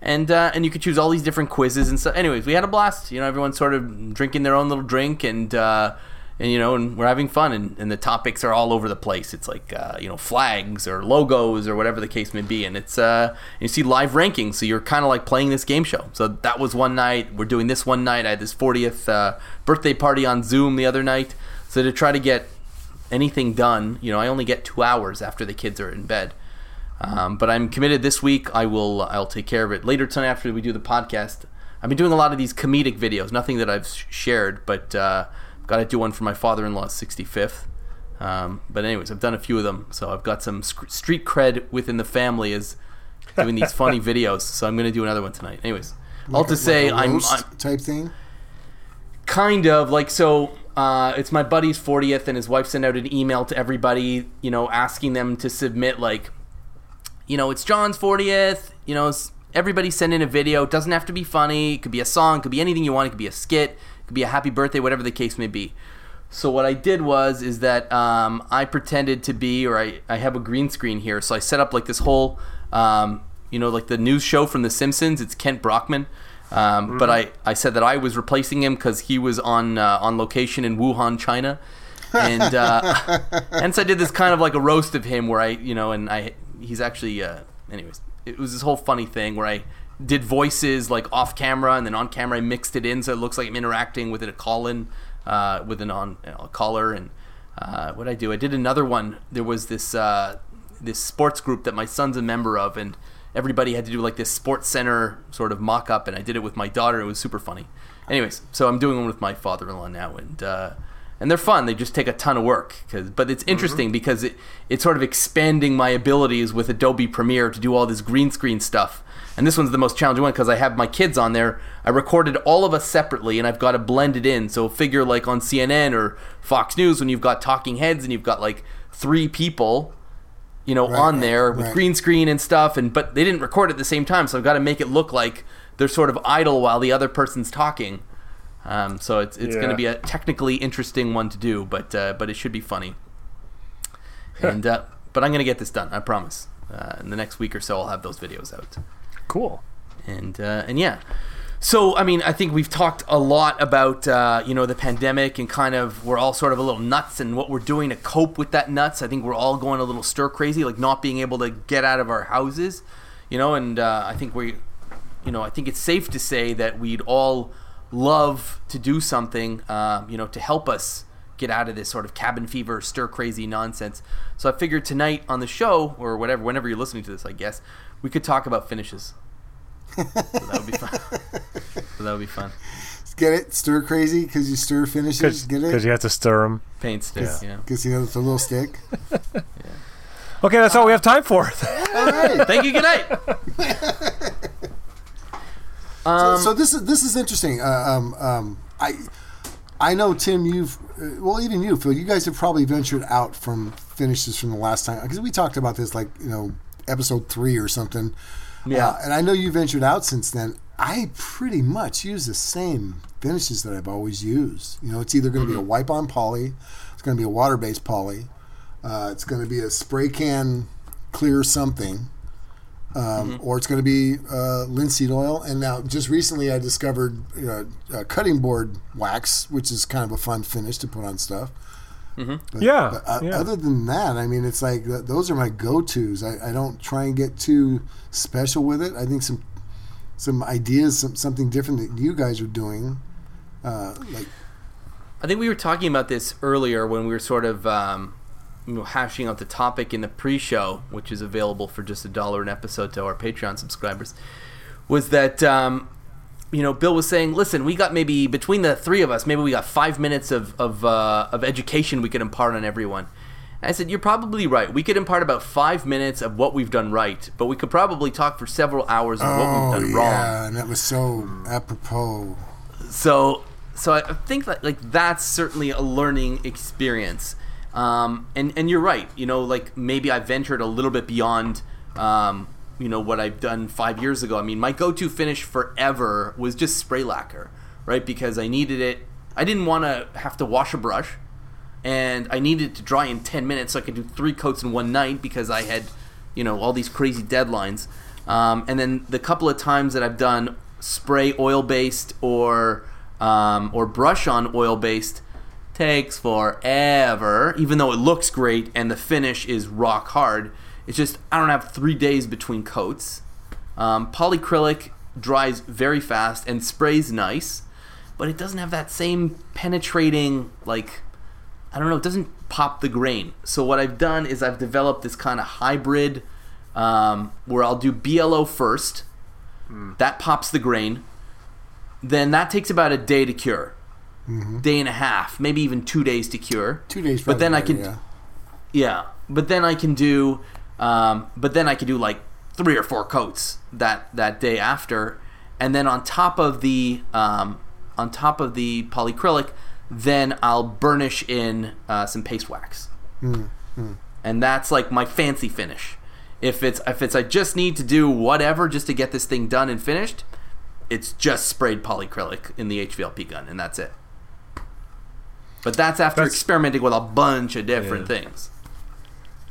And uh, and you could choose all these different quizzes and stuff. Anyways, we had a blast. You know, everyone's sort of drinking their own little drink, and uh, and you know, and we're having fun, and, and the topics are all over the place. It's like uh, you know, flags or logos or whatever the case may be, and it's uh, you see live rankings, so you're kind of like playing this game show. So that was one night. We're doing this one night. I had this 40th uh, birthday party on Zoom the other night. So to try to get anything done, you know, I only get two hours after the kids are in bed. Um, but I'm committed this week. I will. I'll take care of it later tonight after we do the podcast. I've been doing a lot of these comedic videos. Nothing that I've shared, but uh, got to do one for my father-in-law's 65th. Um, but anyways, I've done a few of them, so I've got some street cred within the family as doing these funny <laughs> videos. So I'm going to do another one tonight. Anyways, all to say, Like a I'm, I'm type thing. kind of like so uh, it's my buddy's 40th and his wife sent out an email to everybody you know asking them to submit like you know it's john's 40th you know everybody send in a video. It doesn't have to be funny. It could be a song. It could be anything you want. It could be a skit. It could be a happy birthday whatever the case may be. So what i did was is that um, i pretended to be or I, I have a green screen here. So i set up like this whole um, you know like the news show from the simpsons. It's kent brockman. Um, But I, I said that I was replacing him because he was on uh, on location in Wuhan, China, and uh, <laughs> <laughs> and so I did this kind of like a roast of him where I you know and I he's actually uh, anyways it was this whole funny thing where I did voices like off camera and then on camera I mixed it in so it looks like I'm interacting with it a call in uh, with an on you know, a caller and uh, what I do? I did another one. There was this uh, this sports group that my son's a member of and everybody had to do like this sports center sort of mock up and I did it with my daughter. It was super funny. Anyways so I'm doing one with my father-in-law now and uh, and they're fun. They just take a ton of work 'cause- but it's mm-hmm. interesting because it it's sort of expanding my abilities with Adobe Premiere to do all this green screen stuff. And this one's the most challenging one because I have my kids on there. I recorded all of us separately and I've got to blend it in. So figure like on CNN or Fox News when you've got talking heads and you've got like three people you know, Right, on there with right. green screen and stuff, and but they didn't record at the same time, so I've got to make it look like they're sort of idle while the other person's talking. Um, so it's it's going to be a technically interesting one to do, but uh, but it should be funny. and uh, but I'm going to get this done, I promise. Uh, in the next week or so, I'll have those videos out Cool. and uh, and yeah. So, I mean, I think we've talked a lot about, uh, you know, the pandemic and kind of we're all sort of a little nuts and what we're doing to cope with that nuts. I think we're all going a little stir crazy, like not being able to get out of our houses, you know, and uh, I think we, you know, I think it's safe to say that we'd all love to do something, uh, you know, to help us get out of this sort of cabin fever, stir crazy nonsense. So I figured tonight on the show, or whatever, whenever you're listening to this, I guess, we could talk about finishes. so that would be fun. <laughs> so that would be fun. Get it? Stir crazy because you stir finishes. Get it? Because you have to stir them. Paint stick, yeah. Because you know it's a little stick. yeah. <laughs> Okay, that's all we have time for. All right. Thank you. Good night. <laughs> so, so this is this is interesting. Uh, um, um, I I know Tim. You've uh, well, even you, Phil. You guys have probably ventured out from finishes from the last time because we talked about this like you know episode three or something. Yeah. Uh, and I know you ventured out since then. I pretty much use the same finishes that I've always used. You know, it's either going to be a wipe on poly, it's going to be a water based poly, uh, it's going to be a spray can clear something, um, or it's going to be uh, linseed oil. And now, just recently, I discovered uh, uh, cutting board wax, which is kind of a fun finish to put on stuff. But, Yeah, but, uh, yeah. Other than that, I mean, it's like th- those are my go-tos. I, I don't try and get too special with it. I think some some ideas, some something different that you guys are doing, uh, like I think we were talking about this earlier when we were sort of um, you know, hashing out the topic in the pre-show, which is available for just a dollar an episode to our Patreon subscribers. Was that um, you know Bill was saying, listen, we got maybe between the three of us, maybe we got five minutes of of, uh, of education we could impart on everyone. And I said, you're probably right. We could impart about five minutes of what we've done right, but we could probably talk for several hours of what oh we've done wrong. yeah, and that was so apropos. so so I think that like that's certainly a learning experience. Um, and and you're right. You know, like maybe I ventured a little bit beyond. Um, you know what I've done five years ago. I mean, my go-to finish forever was just spray lacquer, right? Because I needed it. I didn't want to have to wash a brush, and I needed it to dry in ten minutes so I could do three coats in one night because I had, you know, all these crazy deadlines. Um, and then the couple of times that I've done spray oil-based or um, or brush on oil-based takes forever, even though it looks great and the finish is rock hard. It's just I don't have three days between coats. Um, polycrylic dries very fast and sprays nice, but it doesn't have that same penetrating like I don't know. It doesn't pop the grain. So what I've done is I've developed this kind of hybrid um, where I'll do BLO first. That pops the grain. Then that takes about a day to cure, day and a half, maybe even two days to cure. Two days, But then I can yeah. yeah, but then I can do, um, but then I can do like three or four coats that that day after, and then on top of the um, on top of the polycrylic, then I'll burnish in uh, some paste wax, and that's like my fancy finish. If it's if it's I just need to do whatever just to get this thing done and finished, it's just sprayed polycrylic in the HVLP gun, and that's it. But that's after That's- experimenting with a bunch of different Yeah. things.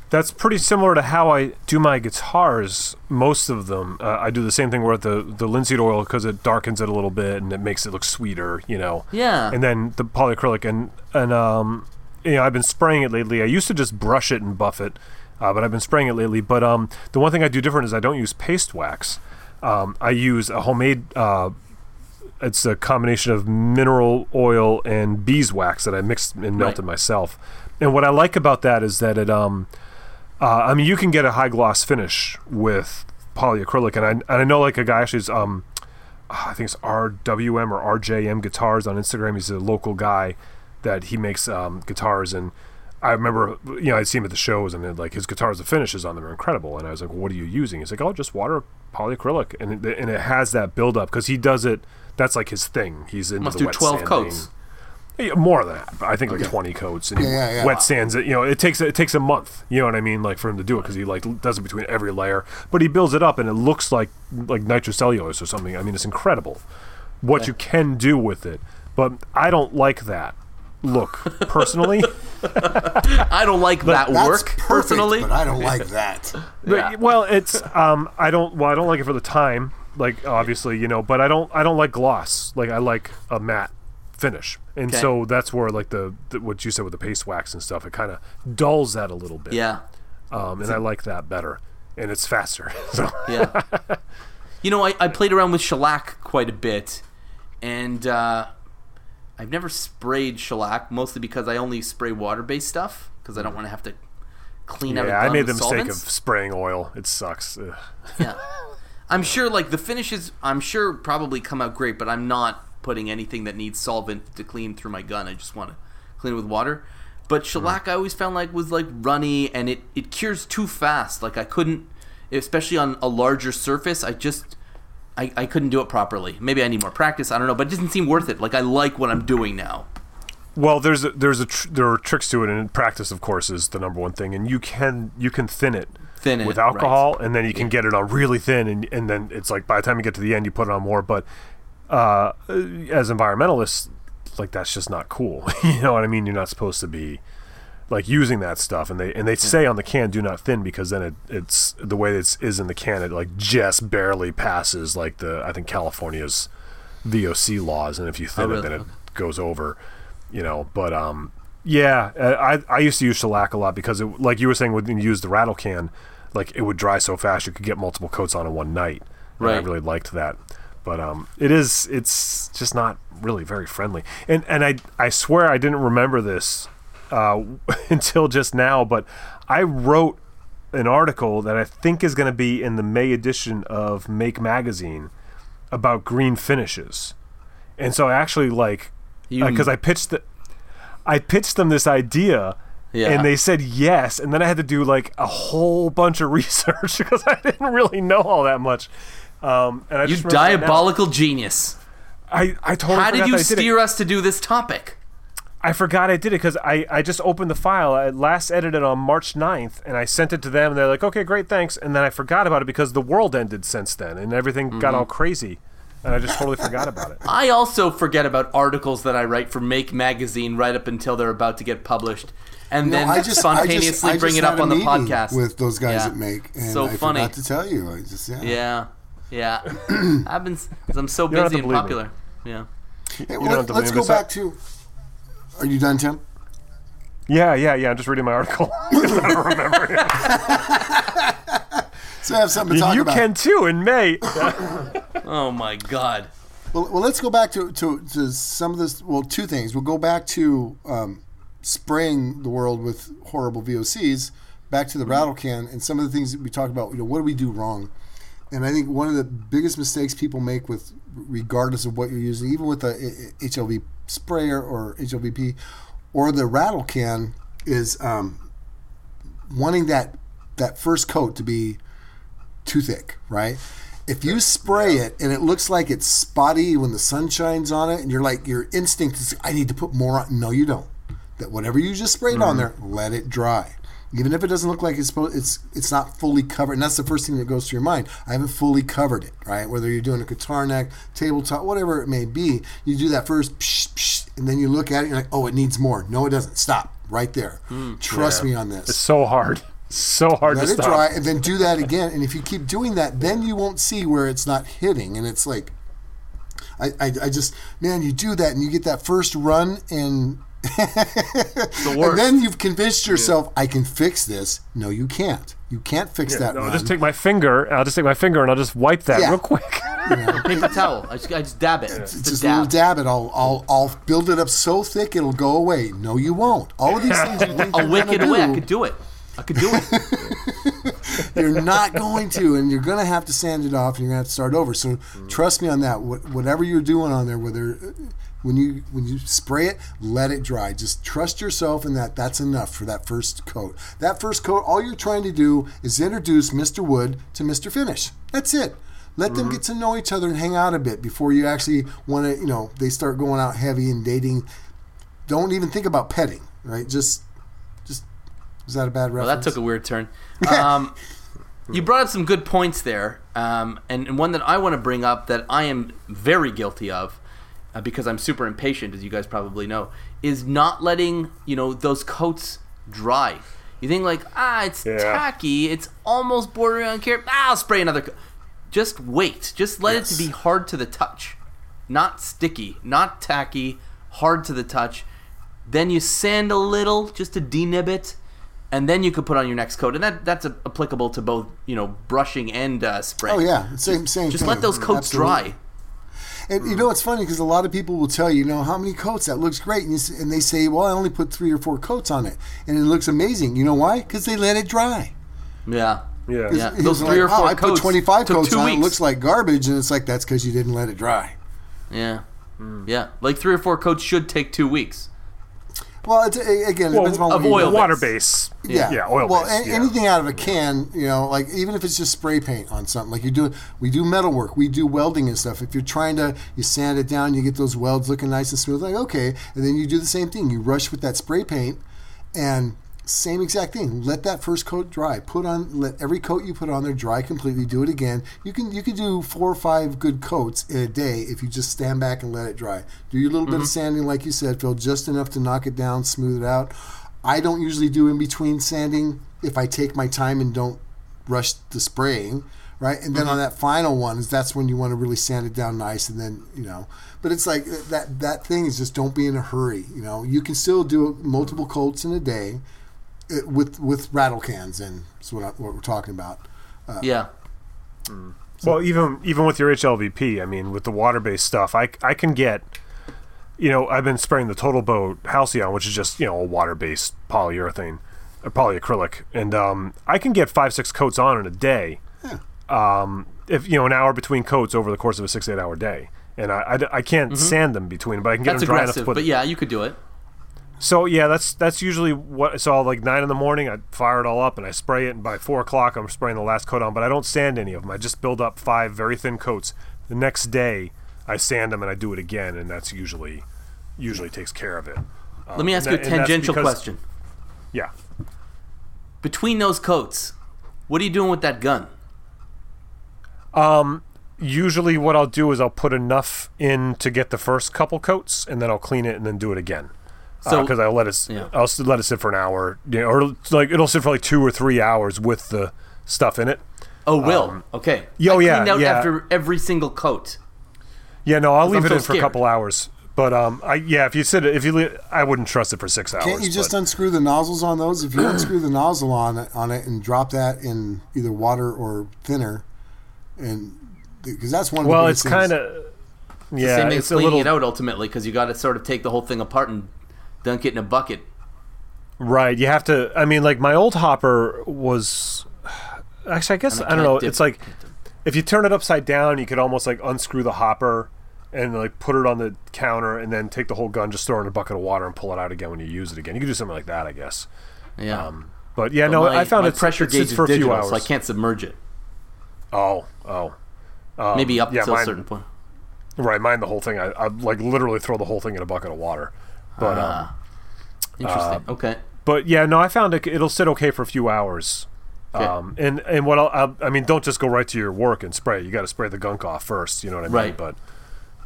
That's pretty similar to how I do my guitars. Most of them, uh, I do the same thing with the the linseed oil because it darkens it a little bit and it makes it look sweeter, you know. Yeah. And then the polyacrylic and and um, you know, I've been spraying it lately. I used to just brush it and buff it, uh, but I've been spraying it lately. But um, the one thing I do different is I don't use paste wax. Um, I use a homemade. Uh, it's a combination of mineral oil and beeswax that I mixed and melted myself. And what I like about that is that it um uh, I mean you can get a high gloss finish with polyacrylic and I and I know like a guy actually is um I think it's RWM or RJM guitars on Instagram. He's a local guy that he makes um, guitars and I remember, you know, I'd see him at the shows, and then, like his guitars, the finishes on them are incredible. And I was like, "What are you using?" He's like, "Oh, just water polyacrylic," and it, and it has that buildup because he does it. That's like his thing. He's into Must the do wet 12 sanding. coats. Yeah, more than that. I think like twenty coats, and he Yeah, yeah, yeah. wet sands it. You know, it takes it takes a month. You know what I mean? Like for him to do it because he like does it between every layer, but he builds it up, and it looks like like nitrocellulose or something. I mean, it's incredible what you can do with it. But I don't like that look personally. <laughs> <laughs> I don't like that That's work perfect, personally. but I don't like that. Yeah. Well, it's um, I don't well, I don't like it for the time. Like obviously, you know, but I don't I don't like gloss. Like I like a matte finish. And Okay. so that's where like the, the what you said with the paste wax and stuff, it kind of dulls that a little bit. Yeah. Um, and I like that better. And it's faster. <laughs> So Yeah. you know, I, I played around with shellac quite a bit, and uh, I've never sprayed shellac, mostly because I only spray water based stuff, because I don't want to have to clean out a yeah, I made the mistake of spraying oil. It sucks. Ugh. Yeah. <laughs> I'm sure, like, the finishes, I'm sure probably come out great, but I'm not putting anything that needs solvent to clean through my gun. I just want to clean it with water. But hmm. shellac, I always found like was like runny, and it it cures too fast. Like I couldn't, especially on a larger surface. I just, I, I couldn't do it properly. Maybe I need more practice. I don't know, but it doesn't seem worth it. Like I like what I'm doing now. Well, there's a, there's a tr- there are tricks to it, and practice, of course, is the number one thing. And you can you can thin it Thin it, with right. alcohol, and then you can get it on really thin, and and then it's like by the time you get to the end, you put it on more. But uh, as environmentalists, like that's just not cool. <laughs> you know what I mean? You're not supposed to be like using that stuff, and they and they say on the can, do not thin, because then it it's the way it's is in the can, it like just barely passes like the I think California's VOC laws, and if you thin Oh, it, then it goes over. You know, but um, yeah, uh, I I used to use shellac a lot because it, like you were saying, when you use the rattle can, like it would dry so fast you could get multiple coats on in one night. And I really liked that. But um, it is it's just not really very friendly. And and I I swear I didn't remember this uh, <laughs> until just now, but I wrote an article that I think is going to be in the May edition of Make Magazine about green finishes. And so I actually like because I pitched the, I pitched them this idea. Yeah. And they said yes, and then I had to do like a whole bunch of <laughs> research because I didn't really know all that much. Um, and I You just remembered now. diabolical genius. I, I totally How did you that I did it. steer us to do this topic? I forgot I did it because I, I just opened the file. I last edited on March 9th, and I sent it to them, and they're like, okay, great, thanks. And then I forgot about it because the world ended since then, and everything Mm-hmm. got all crazy. And I just totally forgot about it. I also forget about articles that I write for Make Magazine right up until they're about to get published, and No, then I just- I just- spontaneously I bring just it up had on the meeting podcast with those guys Yeah. at Make, and so I funny. forgot to tell you. I just yeah. Yeah, yeah. <clears throat> I've been because I'm so busy and believe me. popular. Yeah. Hey, don't let, have to us go back to. Are you done, Tim? Yeah, yeah, yeah. I'm just reading my article. <laughs> I don't remember. <laughs> So I have something to talk you about. You can too in May. <laughs> Oh my God. Well, well, let's go back to, to, to some of this. Well, two things. We'll go back to um, spraying the world with horrible VOCs, back to the rattle can, and some of the things that we talked about. You know, what do we do wrong? And I think one of the biggest mistakes people make with, regardless of what you're using, even with a I- I- HLV sprayer or HLVP or the rattle can, is um, wanting that that first coat to be too thick, right? If you spray it and it looks like it's spotty when the sun shines on it, and you're like your instinct is, I need to put more on. No, you don't. That whatever you just sprayed on mm-hmm. there, let it dry. Even if it doesn't look like it's supposed, it's it's not fully covered, and that's the first thing that goes to your mind. I haven't fully covered it, right? Whether you're doing a guitar neck, tabletop, whatever it may be, you do that first, psh, psh, and then you look at it, and you're like, oh, it needs more. No, it doesn't. Stop right there. Hmm. Trust me on this It's so hard. So hard let to it stop. dry and then do that again and if you keep doing that then you won't see where it's not hitting and it's like i i, I just man you do that and you get that first run and The <laughs> and then you've convinced yourself i can fix this no you can't you can't fix that No. I'll just take my finger. I'll just take my finger and I'll just wipe that Yeah. real quick. <laughs> Paper towel. I just, I just dab it. Just, just a a little dab. dab it I'll, I'll I'll build it up so thick it'll go away no you won't all of these <laughs> things you think I'll wick gonna it away. I do, could do it. I could do it. <laughs> You're not going to, and you're going to have to sand it off, and you're going to have to start over. So trust me on that. What, whatever you're doing on there, whether uh, when you when you spray it, let it dry. Just trust yourself in that. That's enough for that first coat. That first coat, all you're trying to do is introduce Mr. Wood to Mr. Finish. That's it. Let them mm-hmm. get to know each other and hang out a bit before you actually want to. You know, they start going out heavy and dating. Don't even think about petting. Right? Just. Was that a bad reference? Well, that took a weird turn. <laughs> Um, you brought up some good points there, um, and, and one that I want to bring up that I am very guilty of, uh, because I'm super impatient, as you guys probably know, is not letting you know those coats dry. You think like ah, it's Yeah. tacky, it's almost bordering on care. Ah, I'll spray another. Co-. just wait. Just let it to be hard to the touch, not sticky, not tacky, hard to the touch. Then you sand a little just to denib it, and then you could put on your next coat. And that that's a- applicable to both you know brushing and uh, spray. Oh yeah, same same. Just thing. let those coats Absolutely. dry. And you know it's funny because a lot of people will tell you, you know, how many coats that looks great, and, you, and they say, well, I only put three or four coats on it, and it looks amazing. You know why? Because they let it dry. Yeah. Yeah. Yeah. It's Those like, three or "Oh, four I put coats 25 coats on weeks. It looks like garbage, and it's like that's because you didn't let it dry. Yeah. Yeah. Like three or four coats should take two weeks. Well, it's, again, it Well, depends on what oil water base. base. Yeah, yeah, oil Well, base. a- yeah. anything out of a can, you know, like even if it's just spray paint on something, like you do, we do metal work, we do welding and stuff. If you're trying to, you sand it down, you get those welds looking nice and smooth, like okay, and then you do the same thing. You rush with that spray paint, and same exact thing. Let that first coat dry. Put on, let every coat you put on there dry completely. Do it again. You can you can do four or five good coats in a day if you just stand back and let it dry. Do your little bit of mm-hmm. sanding, like you said, Phil, just enough to knock it down, smooth it out. I don't usually do in between sanding if I take my time and don't rush the spraying, right? And then on mm-hmm. that final one is that's when you want to really sand it down nice, and then you know. But it's like that that thing is just don't be in a hurry. You know, you can still do multiple coats in a day with with rattle cans, and that's what, I, what we're talking about. Yeah. Well, even even with your HLVP, I mean, with the water-based stuff, I, I can get, you know, I've been spraying the Total Boat Halcyon, which is just you know a water-based polyurethane, or polyacrylic, and um, I can get five six coats on in a day. Um, if you know an hour between coats over the course of a six eight hour day, and I, I, I can't sand them between, but I can get Mm-hmm. That's them dry enough to aggressive, put. but yeah, you could do it. So yeah, that's that's usually what. So like nine in the morning, I fire it all up and I spray it, and by four o'clock, I'm spraying the last coat on. But I don't sand any of them. I just build up five very thin coats. The next day, I sand them and I do it again, and that's usually usually takes care of it. Let me ask you a that- that's tangential because- question. Yeah. Between those coats, what are you doing with that gun? Um, Usually, what I'll do is I'll put enough in to get the first couple coats, and then I'll clean it and then do it again. So- because I'll let it, Yeah. I'll let it sit for an hour, you know, or like it'll sit for like two or three hours with the stuff in it. Oh, will. okay. yeah, oh, I yeah, out yeah. after every single coat. Yeah, no, I'll leave I'm it so in for a couple hours. But um, I yeah, if you sit, if you, le- I wouldn't trust it for six hours. Can't you just but- unscrew the nozzles on those? If you unscrew the nozzle on it, on it and drop that in either water or thinner, and because that's one. Of well, the it's kind of yeah, Same thing as it's a cleaning little it out ultimately because you got to sort of take the whole thing apart and dunk it in a bucket. right. You have to. I mean, like my old hopper was actually, I guess I, don't know. dip- It's like if you turn it upside down, you could almost like unscrew the hopper and like put it on the counter and then take the whole gun, just throw it in a bucket of water and pull it out again when you use it again. You could do something like that, I guess. Yeah. Um, but yeah, But no, my, I found it pressure it gauge sits is for a few hours. so I can't submerge it. Oh, oh. Um, Maybe up yeah, to a certain point. Right, mine the whole thing. I, I like literally throw the whole thing in a bucket of water. But um, Ah. Interesting. okay. but yeah, no, I found it. It'll sit okay for a few hours. Okay. Um, and and what I'll, I'll, I mean, don't just go right to your work and spray. You got to spray the gunk off first. You know what I mean? Right. But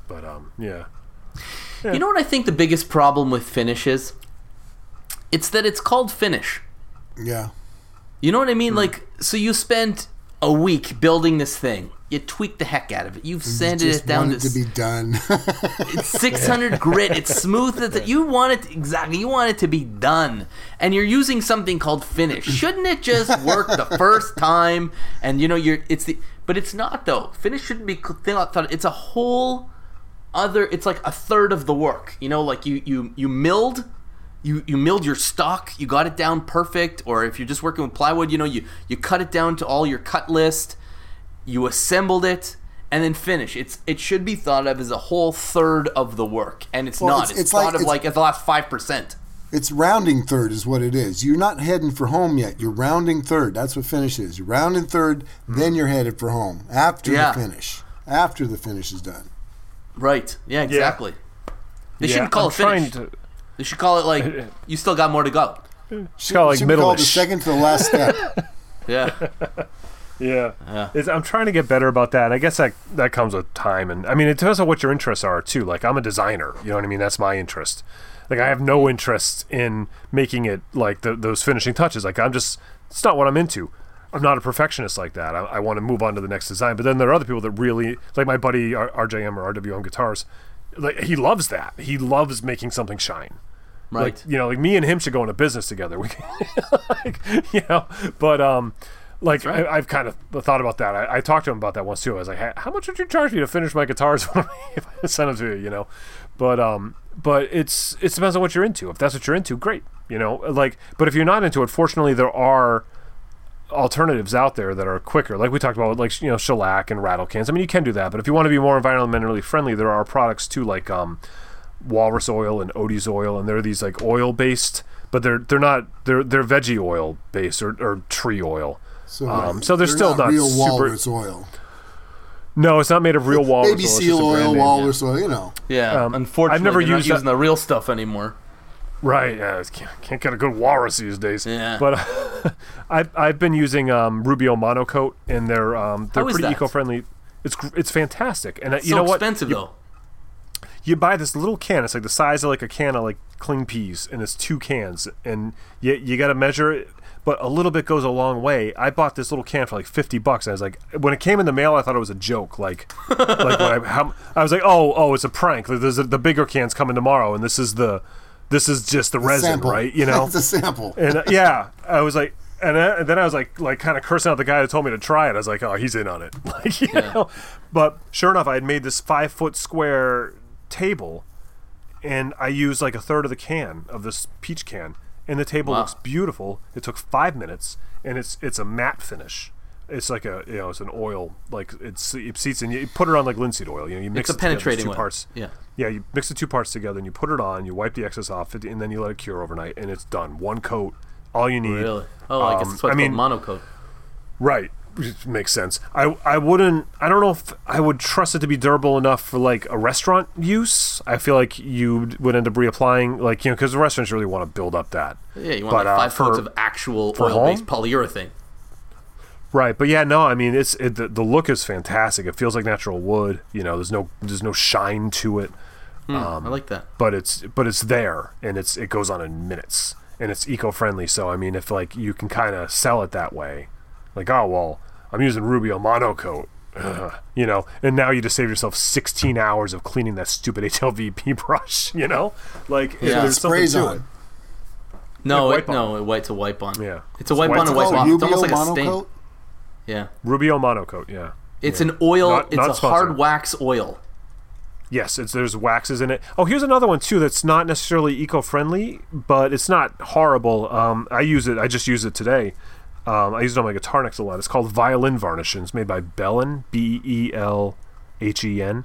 but um, yeah. You know what I think the biggest problem with finish is? It's that it's called finish. yeah. You know what I mean? Hmm. Like, so you spent a week building this thing. You tweaked the heck out of it. You've sanded it down to it to be done. It's <laughs> 600 grit. It's smooth. That you want it exactly. You want it to be done, and you're using something called finish. Shouldn't it just work the <laughs> first time? And you know, you're. It's the. But it's not though. Finish shouldn't be thought. It's a whole other. It's like a third of the work. You know, like you you you milled. You, you milled your stock, you got it down perfect, or if you're just working with plywood, you know, you, you cut it down to all your cut list, you assembled it and then finish. It's it should be thought of as a whole third of the work, and it's Well, not. it's- It's, it's like- thought of it's- like as the last five percent. it's rounding third is what it is. You're not heading for home yet. You're rounding third. That's what finish is. You're rounding third, hmm. then you're headed for home after Yeah. the finish. After the finish is done. Right? Yeah, exactly. They yeah, shouldn't call I'm it finish. to- They should call it like <laughs> you still got more to go. Should, kinda like should be called the second to the last step. <laughs> Yeah. <laughs> Yeah, Yeah. It's, I'm trying to get better about that. I guess that that comes with time, and I mean, it depends on what your interests are too. Like I'm a designer, you know what I mean? That's my interest. Like I have no interest in making it like the, those finishing touches. Like I'm just, it's not what I'm into. I'm not a perfectionist like that. I, I want to move on to the next design. But then there are other people that really like my buddy R- RJM or RWM guitars. Like he loves that. He loves making something shine. Right. Like you know, like me and him should go into business together. <laughs> We, can- <laughs> like, you know, but um, like right. I, I've kind of thought about that. I, I talked to him about that once too. I was like, "Hey, how much would you charge me to finish my guitars <laughs> if I send them to you? You know, but um, but it's it depends on what you're into. If that's what you're into, great. You know, like, but if you're not into it, fortunately, there are alternatives out there that are quicker. Like we talked about, like you know, shellac and rattle cans. I mean, you can do that, but if you want to be more environmentally friendly, there are products too, like um, walrus oil and Odie's oil, and they're these like oil based, but they're they're not they're they're veggie oil based or, or tree oil. So, Um, so they're they're still not real super- walrus oil. No, it's not made of real walrus Baby oil. it's seal just a brand oil, name. walrus oil. You know. yeah. um, Unfortunately, I've never they're not used using the real stuff anymore. Right, yeah, can't, can't get a good walrus these days. Yeah. But <laughs> I've, I've been using um, Rubio Monocoat, and they're um, they're How is pretty eco-friendly. It's it's fantastic, and uh, you so know what? expensive You- though. you buy this little can. It's like the size of like a can of like cling peas, and it's two cans, and you you got to measure it. But a little bit goes a long way. I bought this little can for like fifty bucks, and I was like, when it came in the mail, I thought it was a joke. Like, <laughs> like when I, how, I was like, oh, oh, it's a prank. Like, there's a, the bigger can's coming tomorrow, and this is the, this is just the resin, sample. right? You know, <laughs> it's a sample. and uh, yeah, I was like, and, uh, and then I was like, like kind of cursing out the guy that told me to try it. I was like, oh, he's in on it, <laughs> like you Yeah. know. But sure enough, I had made this five foot square table, and I used like a third of the can of this peach can, and the table Wow. looks beautiful. It took five minutes, and it's it's a matte finish. It's like a you know it's an oil like it's it seats and you put it on like linseed oil. You know you mix It's a it together, penetrating two parts. Yeah. Yeah, you mix the two parts together and you put it on, you wipe the excess off, and then you let it cure overnight, and it's done. One coat, all you need. Really? Oh, I guess Um, that's what's I mean- monocoat. Right. Makes sense. I I wouldn't. I don't know if I would trust it to be durable enough for like a restaurant use. I feel like you would end up reapplying, like you know, because the restaurants really want to build up that. Yeah, you want But, like uh, five for- coats of actual oil-based polyurethane. Right, but yeah, no, I mean it's it, the, the look is fantastic. It feels like natural wood. You know, there's no there's no shine to it. Hmm, Um, I like that. but it's but it's there and it's it goes on in minutes and it's eco-friendly so i mean if like you can kind of sell it that way like oh well i'm using Ruby rubio monocoat Ugh, <laughs> you know and now you just save yourself 16 hours of cleaning that stupid hlvp <laughs> brush you know like Yeah. there's something to on. it No, Yeah, it, no, it white to wipe on. Yeah. it's a wipe Wipe on and wipe Oh, off. It's almost like a stain. monocoat. Yeah, rubio monocoat yeah it's Yeah. an oil. Not- it's not a sponsored. hard wax oil. Yes, it's there's waxes in it. Oh, here's another one too that's not necessarily eco-friendly, but it's not horrible. Um, I use it. I just use it today. Um, I use it on my guitar necks a lot. It's called Violin Varnish, and it's made by Behlen, B E L H E N,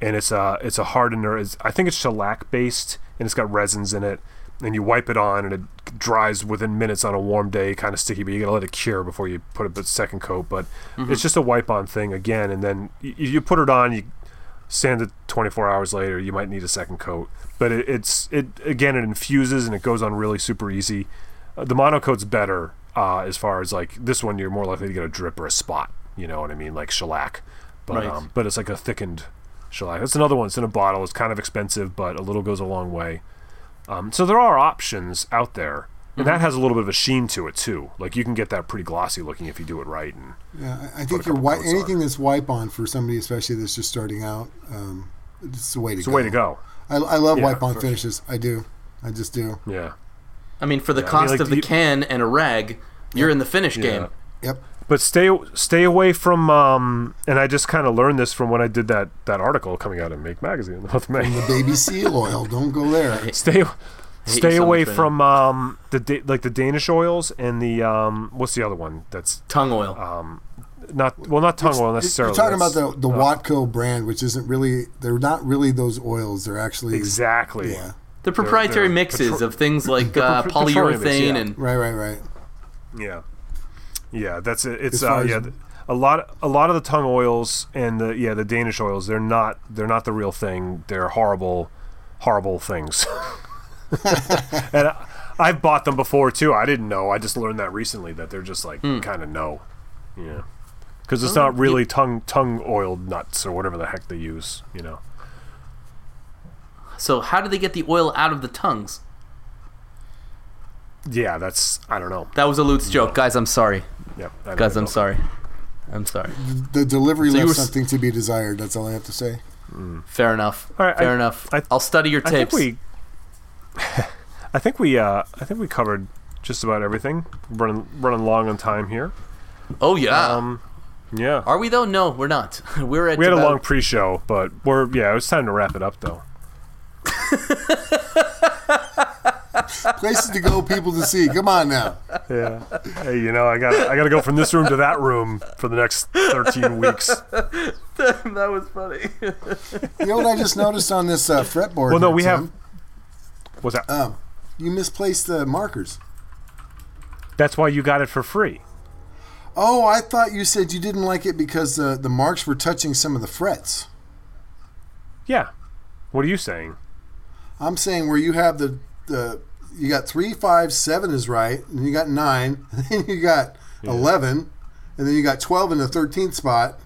and it's a it's a hardener. It's, I think it's shellac based, and it's got resins in it. And you wipe it on, and it dries within minutes on a warm day, kind of sticky. But you gotta let it cure before you put a second coat. But it's just a wipe-on thing again, and then you, you put it on. You sand it 24 hours later you might need a second coat but it, it's it again it infuses and it goes on really super easy uh, the monocoat's better uh, as far as like this one you're more likely to get a drip or a spot you know what i mean like shellac but Right. um, but it's like a thickened shellac that's another one it's in a bottle it's kind of expensive but a little goes a long way um, so there are options out there and that has a little bit of a sheen to it too like you can get that pretty glossy looking if you do it right and Yeah, I- I a think your couple wi- coats on. anything that's wipe on for somebody, especially that's just starting out, um, it's the way to it's go. It's the way to go I, I love Yeah, wipe on for finishes. I do. I just do. yeah I mean, for the Yeah, I mean, cost like, of the you- can and a rag, you're in the finish Yeah. game. Yep. but stay stay away from um and I just kind of learned this from when I did that that article coming out in Make magazine in the May. The baby <laughs> seal oil. Don't go there. stay stay away much from um the da- like the Danish oils and the um what's the other one that's Tung oil. Uh, not well not tung oil necessarily. You're necessarily talking about that's- the the Watco brand, which isn't really. They're not really those oils. They're actually. exactly Yeah. The proprietary they're mixes petro- of things like <laughs> uh, polyurethane mix, yeah. and Right. Right. Right. yeah yeah that's it it's uh yeah a lot a lot of the tung oils and the yeah the Danish oils they're not they're not the real thing they're horrible horrible things <laughs> and I, I've bought them before too. I didn't know. I just learned that recently that they're just like Hmm. kind of no, yeah, because it's Oh, not really you- tongue tongue oiled nuts or whatever the heck they use. You know, so how do they get the oil out of the tongues? yeah, that's I don't know. That was a Lutz joke, guys. I'm sorry. Yeah, I Guys, I I'm know. sorry. I'm sorry. The delivery So left were something to be desired. That's all I have to say. Fair enough. All right, Fair I- enough. I- I'll study your tapes. I think tapes. we. <laughs> I think we. Uh, I think we covered just about everything. Running running long on time here. oh yeah. Um, yeah. Are we though? No, we're not. <laughs> We're at We had a long pre-show, but we're yeah. It's time to wrap it up though. Places to go, people to see. Come on now. Yeah. Hey, you know, I got I got to go from this room to that room for the next 13 weeks. <laughs> that was funny. You know what I just noticed on this uh, fretboard? Well, no, here, we have. Tim? What's that? Um, you misplaced the markers. That's why you got it for free. Oh, I thought you said you didn't like it because uh, the marks were touching some of the frets. Yeah. What are you saying? I'm saying where you have the the you got three, five, seven is right, and you got nine, <laughs> and then you got eleven, and then you got twelve in the thirteenth spot.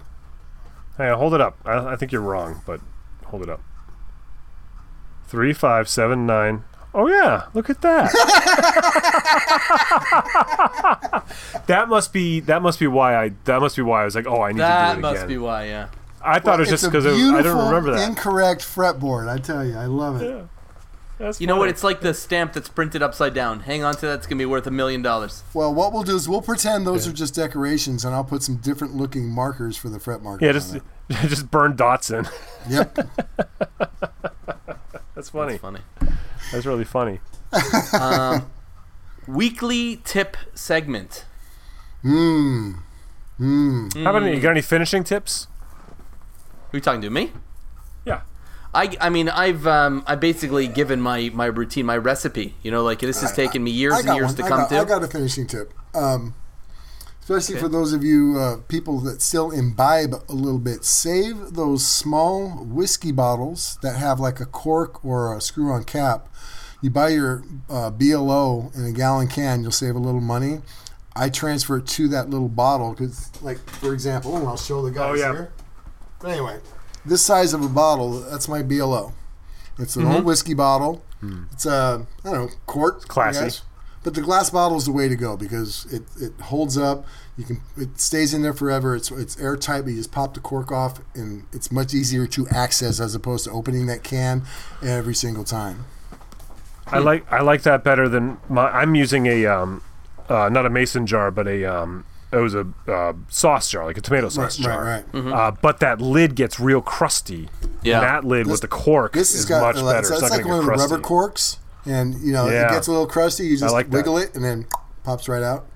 Hey, hold it up. I, I think you're wrong, but hold it up. Three, five, seven, nine. Oh yeah, look at that. <laughs> that must be that must be why I that must be why I was like, oh, I need to that do it again. That must be why. Yeah. I thought it was It's just a because I don't remember that. Incorrect fretboard. I tell you, I love it. That's You know what? It's like the stamp that's printed upside down. Hang on to that. It's gonna be worth a million dollars. Well, what we'll do is we'll pretend those are just decorations, and I'll put some different looking markers for the fret markers. yeah, on just it. <laughs> just burn dots in. Yep. <laughs> That's funny. It's funny. That's really funny. <laughs> Weekly tip segment. Hmm. Mmm. How about any, you got any finishing tips? Who you talking to? Me? Yeah. I, I mean I've um I basically given my my routine my recipe you know like this has taken me years and years one. to I come got, to I got a finishing tip. Um, especially Okay. for those of you uh, people that still imbibe a little bit, save those small whiskey bottles that have like a cork or a screw-on cap. You buy your uh, BLO in a gallon can, you'll save a little money. I transfer it to that little bottle because, like, for example, and I'll show the guys Oh, yeah. here. But anyway, this size of a bottle, that's my BLO. It's an Mm-hmm. old whiskey bottle. It's a, I don't know, quart. Classy. But the glass bottle is the way to go because it, it holds up. You can it stays in there forever. It's it's airtight. But you just pop the cork off, and it's much easier to access as opposed to opening that can every single time. I like I like that better than my. I'm using a um, uh, not a mason jar, but a um, it was a uh, sauce jar, like a tomato sauce Right, jar. right, right. Uh, but that lid gets real crusty. Yeah. That lid with the cork This is got much like, better. it's, It's, it's like gonna one of get the rubber corks, and you know Yeah. it gets a little crusty. You just like that. wiggle it, and then pops right out.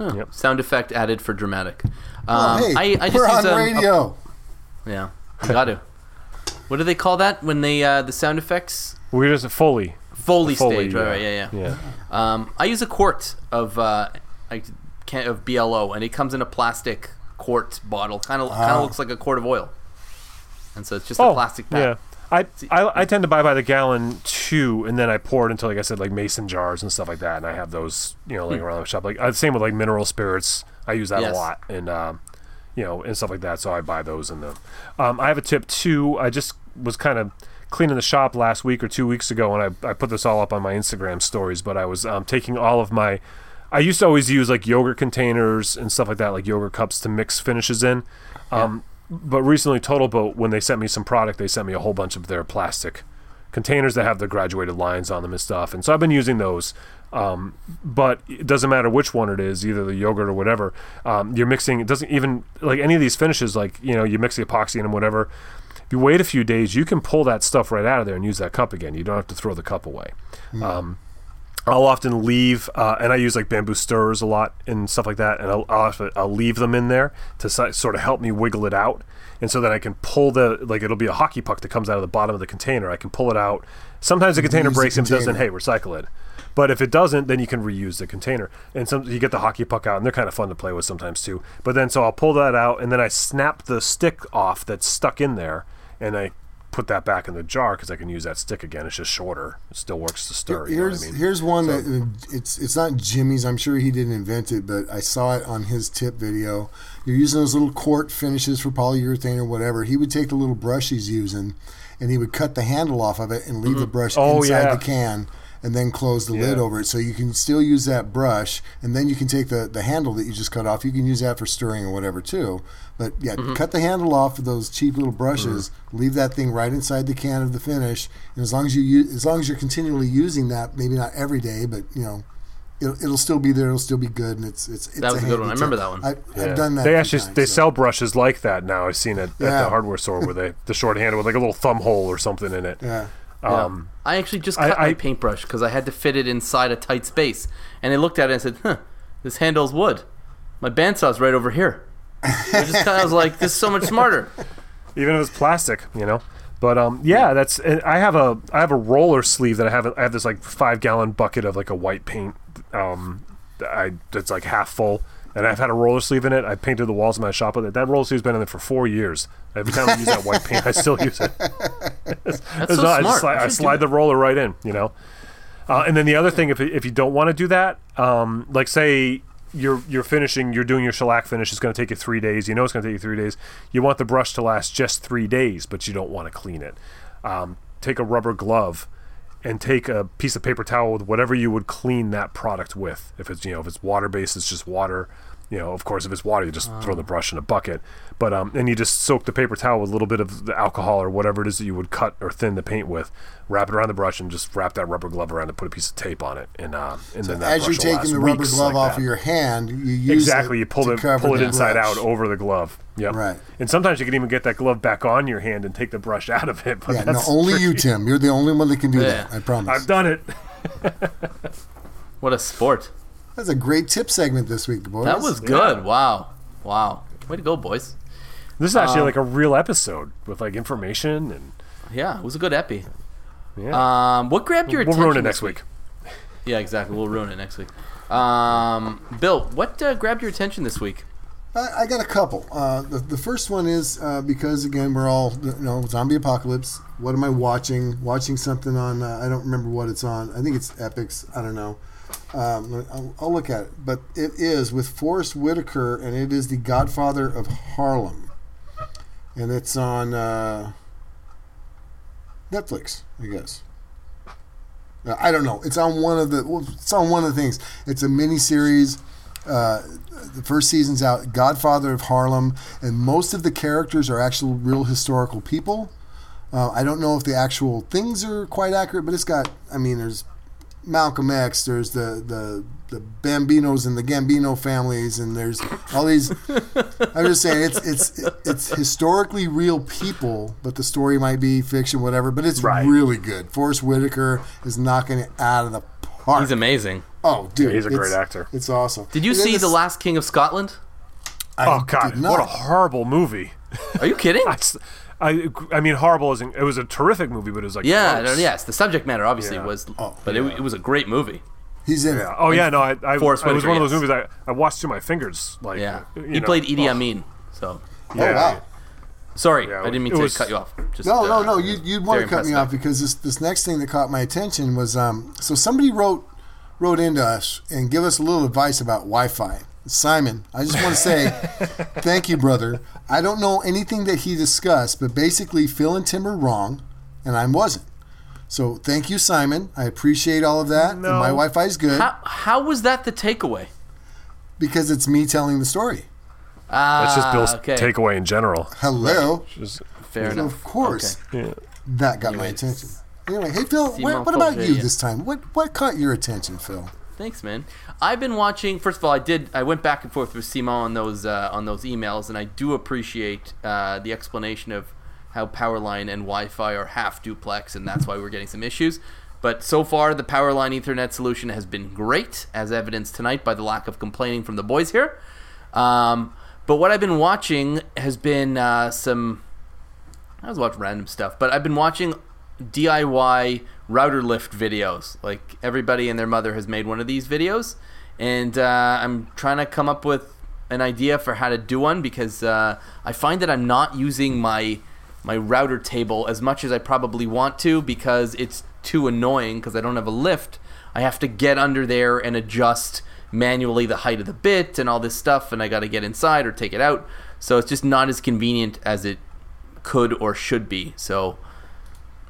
Yep. sound effect added for dramatic Oh, um, hey, I, I just we're use on um, a- radio. yeah you got to what do they call that when they uh, the sound effects We're just a Foley. Foley, Foley, stage right, right yeah yeah, Yeah. Um, I use a quart of uh, I of BLO, and it comes in a plastic quart bottle. Kind of kind Ah. of looks like a quart of oil, and so it's just Oh, a plastic yeah. I, I I tend to buy by the gallon too, and then I pour it into like I said, like mason jars and stuff like that, and I have those you know like around the shop. Like uh, same with like mineral spirits, I use that Yes. a lot, and um, you know and stuff like that. So I buy those in the. Um, I have a tip too. I just was kind of cleaning the shop last week or two weeks ago, and I I put this all up on my Instagram stories. But I was um, taking all of my. I used to always use like yogurt containers and stuff like that, like yogurt cups to mix finishes in. Um, but recently, Total Boat, when they sent me some product, they sent me a whole bunch of their plastic containers that have the graduated lines on them and stuff. And so I've been using those. Um, but it doesn't matter which one it is, either the yogurt or whatever. Um, you're mixing. It doesn't even like any of these finishes. Like you know, you mix the epoxy in them, whatever. If you wait a few days, you can pull that stuff right out of there and use that cup again. You don't have to throw the cup away. Um, I'll often leave, uh, and I use like bamboo stirrers a lot and stuff like that, and I'll, I'll, I'll leave them in there to si- sort of help me wiggle it out, and so that I can pull the like it'll be a hockey puck that comes out of the bottom of the container. I can pull it out. Sometimes the container Reuse the breaks and it doesn't. Hey, recycle it. But if it doesn't, then you can reuse the container. And some you get the hockey puck out, and they're kind of fun to play with sometimes too. But then so I'll pull that out, and then I snap the stick off that's stuck in there, and I put that back in the jar because I can use that stick again. It's just shorter. It still works to stir. You know what Here's I mean? here's one that uh, it's it's not Jimmy's. I'm sure he didn't invent it, but I saw it on his tip video. You're using those little quart finishes for polyurethane or whatever. He would take the little brush he's using, and he would cut the handle off of it and leave the brush Oh, inside yeah. the can, and then close the lid over it. So you can still use that brush, and then you can take the, the handle that you just cut off. You can use that for stirring or whatever too. But yeah, Mm-hmm. cut the handle off of those cheap little brushes. Leave that thing right inside the can of the finish, and as long as you use, as long as you're continually using that, maybe not every day, but you know. It'll, it'll still be there. It'll still be good, and it's it's. it's That was a good one. I remember that one. I, Yeah. I've done that. They actually times, they so. sell brushes like that now. I've seen it at Yeah. the hardware store where they the short handle with like a little thumb hole or something in it. Yeah. Um, I actually just I- cut my I- paintbrush because I had to fit it inside a tight space, and they looked at it and said, "Huh, this handle's wood. My bandsaw's right over here." I just kind of was like, "This is so much smarter." <laughs> even if it's plastic, you know. But um, yeah, that's. I have a I have a roller sleeve that I have. I have this like five gallon bucket of like a white paint. Um, I that's like half full, and I've had a roller sleeve in it. I painted the walls of my shop with it. That roller sleeve's been in there for four years. Every time I use that white paint, I still use it. <laughs> That's It's so not- I, smart. just slide, I I slide the roller right in, you know. Uh, and then the other thing, if, if you don't want to do that, um, like say you're you're finishing, you're doing your shellac finish, it's going to take you three days. You know it's going to take you three days. You want the brush to last just three days, but you don't want to clean it. Um, take a rubber glove and take a piece of paper towel with whatever you would clean that product with. If it's you know if it's water based, it's just water. You know, of course, if it's water, you just throw the brush in a bucket. But um, and you just soak the paper towel with a little bit of the alcohol or whatever it is that you would cut or thin the paint with. Wrap it around the brush and just wrap that rubber glove around and put a piece of tape on it. And uh, and then that As you're brush will taking the rubber glove like off that. of your hand, you use Exactly, it you pull to it cover pull it inside brush. out over the glove. Yep. Right. And sometimes you can even get that glove back on your hand and take the brush <laughs> out of it. But Yeah, no, that's only you. Tim. You're the only one that can do Yeah. that. I promise. I've done it. <laughs> What a sport. That's a great tip segment this week, boys. That was good. Wow, wow. Way to go, boys. This is actually Um, like a real episode with like information and Yeah, it was a good epi. yeah. Um, what grabbed your attention? we'll ruin it this next week. Yeah, exactly. We'll ruin it next week. Um, Bill, what uh, grabbed your attention this week? I, I got a couple. Uh, the, the first one is uh, because again we're all you know zombie apocalypse. What am I watching? Watching something on uh, I don't remember what it's on. I think it's Epix. I don't know. Um, I'll, I'll look at it, but it is with Forest Whitaker, and it is the Godfather of Harlem, and it's on uh, Netflix, I guess. Uh, I don't know. It's on one of the. Well, it's on one of the things. It's a mini series. Uh, the first season's out. Godfather of Harlem, and most of the characters are actual real historical people. Uh, I don't know if the actual things are quite accurate, but it's got. I mean, there's Malcolm X. There's the the the Bambinos and the Gambino families, and there's all these. I'm just saying it's it's it's historically real people, but the story might be fiction, whatever. But it's Right. really good. Forest Whitaker is knocking it out of the park. He's amazing. oh, dude, he's a great actor. It's awesome. Did you And see this- The Last King of Scotland? I Oh God, what a horrible movie. Are you kidding? <laughs> I, s- I, I mean, horrible isn't. It was a terrific movie, but it was like yeah, gross. no, yes. The subject matter obviously Yeah. was, Oh, but it, it was a great movie. He's in Yeah. it. Oh yeah, no, I, I, Forest it was one of those movies I, I watched through my fingers. Like, Yeah, you he know. played Idi Oh, Amin. So Oh wow. sorry, Yeah, I didn't mean to was- cut you off. Just, No, no, uh, no. You you'd want to cut me off because this this next thing that caught my attention was um. So somebody wrote wrote into us and give us a little advice about Wi-Fi. Simon, I just want to say <laughs> thank you, brother. I don't know anything that he discussed, but basically Phil and Tim are wrong, and I wasn't. So thank you, Simon. I appreciate all of that. And No. my Wi-Fi is good How, how was that the takeaway? because it's me telling the story. Ah, That's just Bill's okay. takeaway in general. Hello. Just, Fair enough. Of course. Okay. yeah. That got my attention. Anyway, hey Phil, what, what about you this time? What what caught your attention, Phil? Thanks, man. I've been watching. First of all, I did. I went back and forth with Simon on those uh, on those emails, and I do appreciate uh, the explanation of how Powerline and Wi-Fi are half duplex, and that's why we're getting some issues. But so far, the Powerline Ethernet solution has been great, as evidenced tonight by the lack of complaining from the boys here. Um, but what I've been watching has been uh, some I was watching random stuff, but I've been watching DIY router lift videos. Like everybody and their mother has made one of these videos, and uh, I'm trying to come up with an idea for how to do one because uh, I find that I'm not using my my router table as much as I probably want to because it's too annoying because I don't have a lift. I have to get under there and adjust manually the height of the bit and all this stuff, and I got to get inside or take it out. So it's just not as convenient as it could or should be. So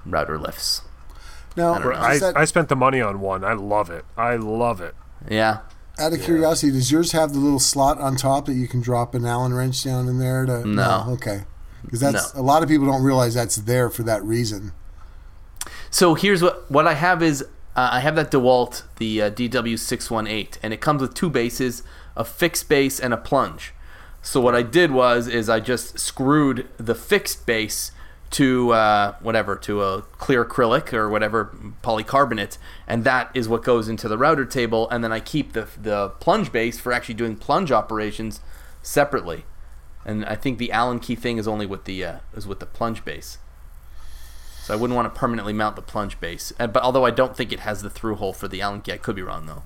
router lifts. Now, I don't know. does I, that- I spent the money on one. I love it. I love it. Yeah. out of curiosity, does yours have the little slot on top that you can drop an Allen wrench down in there? To, No. okay. Because that's No. a lot of people don't realize that's there for that reason. So here's what what I have is uh, I have that DeWalt the uh, DW618 and it comes with two bases, a fixed base and a plunge. So what I did was is I just screwed the fixed base to uh, whatever to a clear acrylic or whatever polycarbonate, and that is what goes into the router table. And then I keep the the plunge base for actually doing plunge operations separately. And I think the Allen key thing is only with the uh, is with the plunge base. So I wouldn't want to permanently mount the plunge base. But although I don't think it has the through hole for the Allen key, I could be wrong though.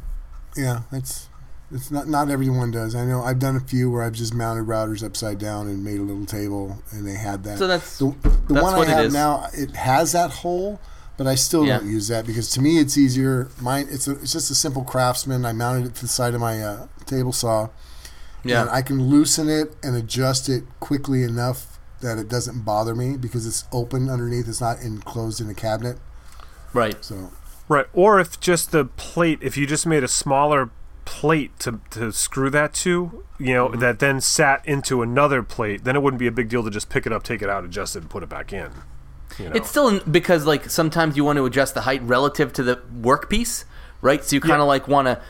Yeah, that's it's not not everyone does. I know I've done a few where I've just mounted routers upside down and made a little table, and they had that. So that's- the, the that's one what I have is. now. It has that hole, but I still Yeah. don't use that because to me it's easier. Mine it's a, it's just a simple Craftsman. I mounted it to the side of my uh, table saw. Yeah. And I can loosen it and adjust it quickly enough that it doesn't bother me because it's open underneath. It's not enclosed in a cabinet. right. So Right. Or if just the plate, if you just made a smaller plate to, to screw that to, you know, that then sat into another plate, then it wouldn't be a big deal to just pick it up, take it out, adjust it, and put it back in. You know? It's still in, because like sometimes you want to adjust the height relative to the workpiece, right? So you kind of Yeah. like want to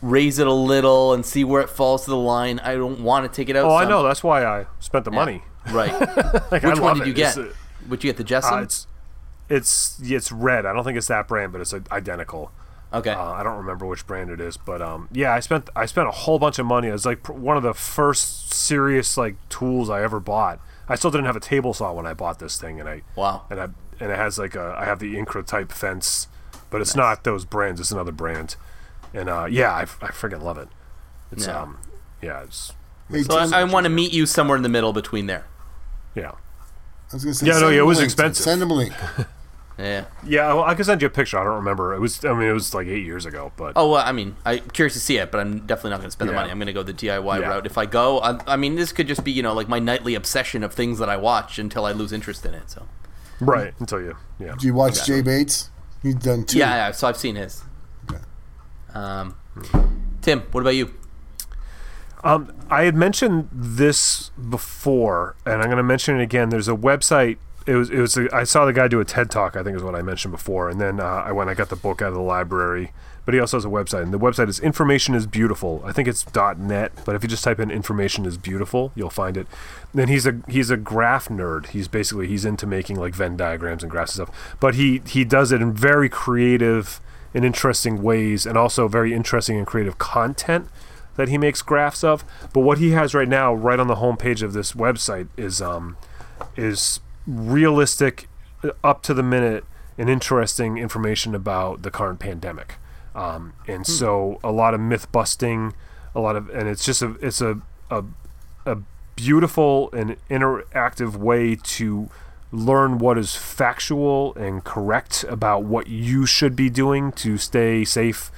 raise it a little and see where it falls to the line. I don't want to take it out. oh, I know. That's why I spent the money. Right. <laughs> Like, I Which one love did it. you get? It's, Would you get the uh, it's it's it's red. I don't think it's that brand, but it's uh, identical. Okay. Uh, I don't remember which brand it is, but um, yeah, I spent I spent a whole bunch of money. It was like pr- one of the first serious like tools I ever bought. I still didn't have a table saw when I bought this thing, and I wow. and I and it has like a I have the Incra type fence, but it's not those brands. It's another brand, and uh, yeah, I, I freaking love it. It's Yeah. um yeah it's hey, So I, I want to meet you somewhere in the middle between there. yeah I was gonna say, Yeah, no, send yeah, it was link. expensive. Send him a link. <laughs> Yeah. yeah. Well, I can send you a picture. I don't remember. It was I mean it was like eight years ago, but Oh well, I mean, I'm curious to see it, but I'm definitely not going to spend the money. I'm going to go the DIY Yeah. route. If I go, I, I mean, this could just be you know like my nightly obsession of things that I watch until I lose interest in it. So right until you yeah. Do you watch Jay Bates? He's done two. yeah, yeah, so I've seen his. Okay. Um, Tim, what about you? Um, I had mentioned this before, and I'm going to mention it again. There's a website. It was. It was. A, I saw the guy do a TED talk. I think is what I mentioned before, and then uh, I went. I got the book out of the library. But he also has a website, and the website is Information is Beautiful. I think it's .net, but if you just type in Information is Beautiful, you'll find it. Then he's a he's a graph nerd. He's basically he's into making like Venn diagrams and graphs and stuff. But he he does it in very creative and interesting ways, and also very interesting and creative content that he makes graphs of. But what he has right now, right on the homepage of this website, is um, is realistic, uh, up to the minute, and interesting information about the current pandemic. Um, and so a lot of myth busting, a lot of, and it's just a it's a a, a beautiful and interactive way to learn what is factual and correct about what you should be doing to stay safe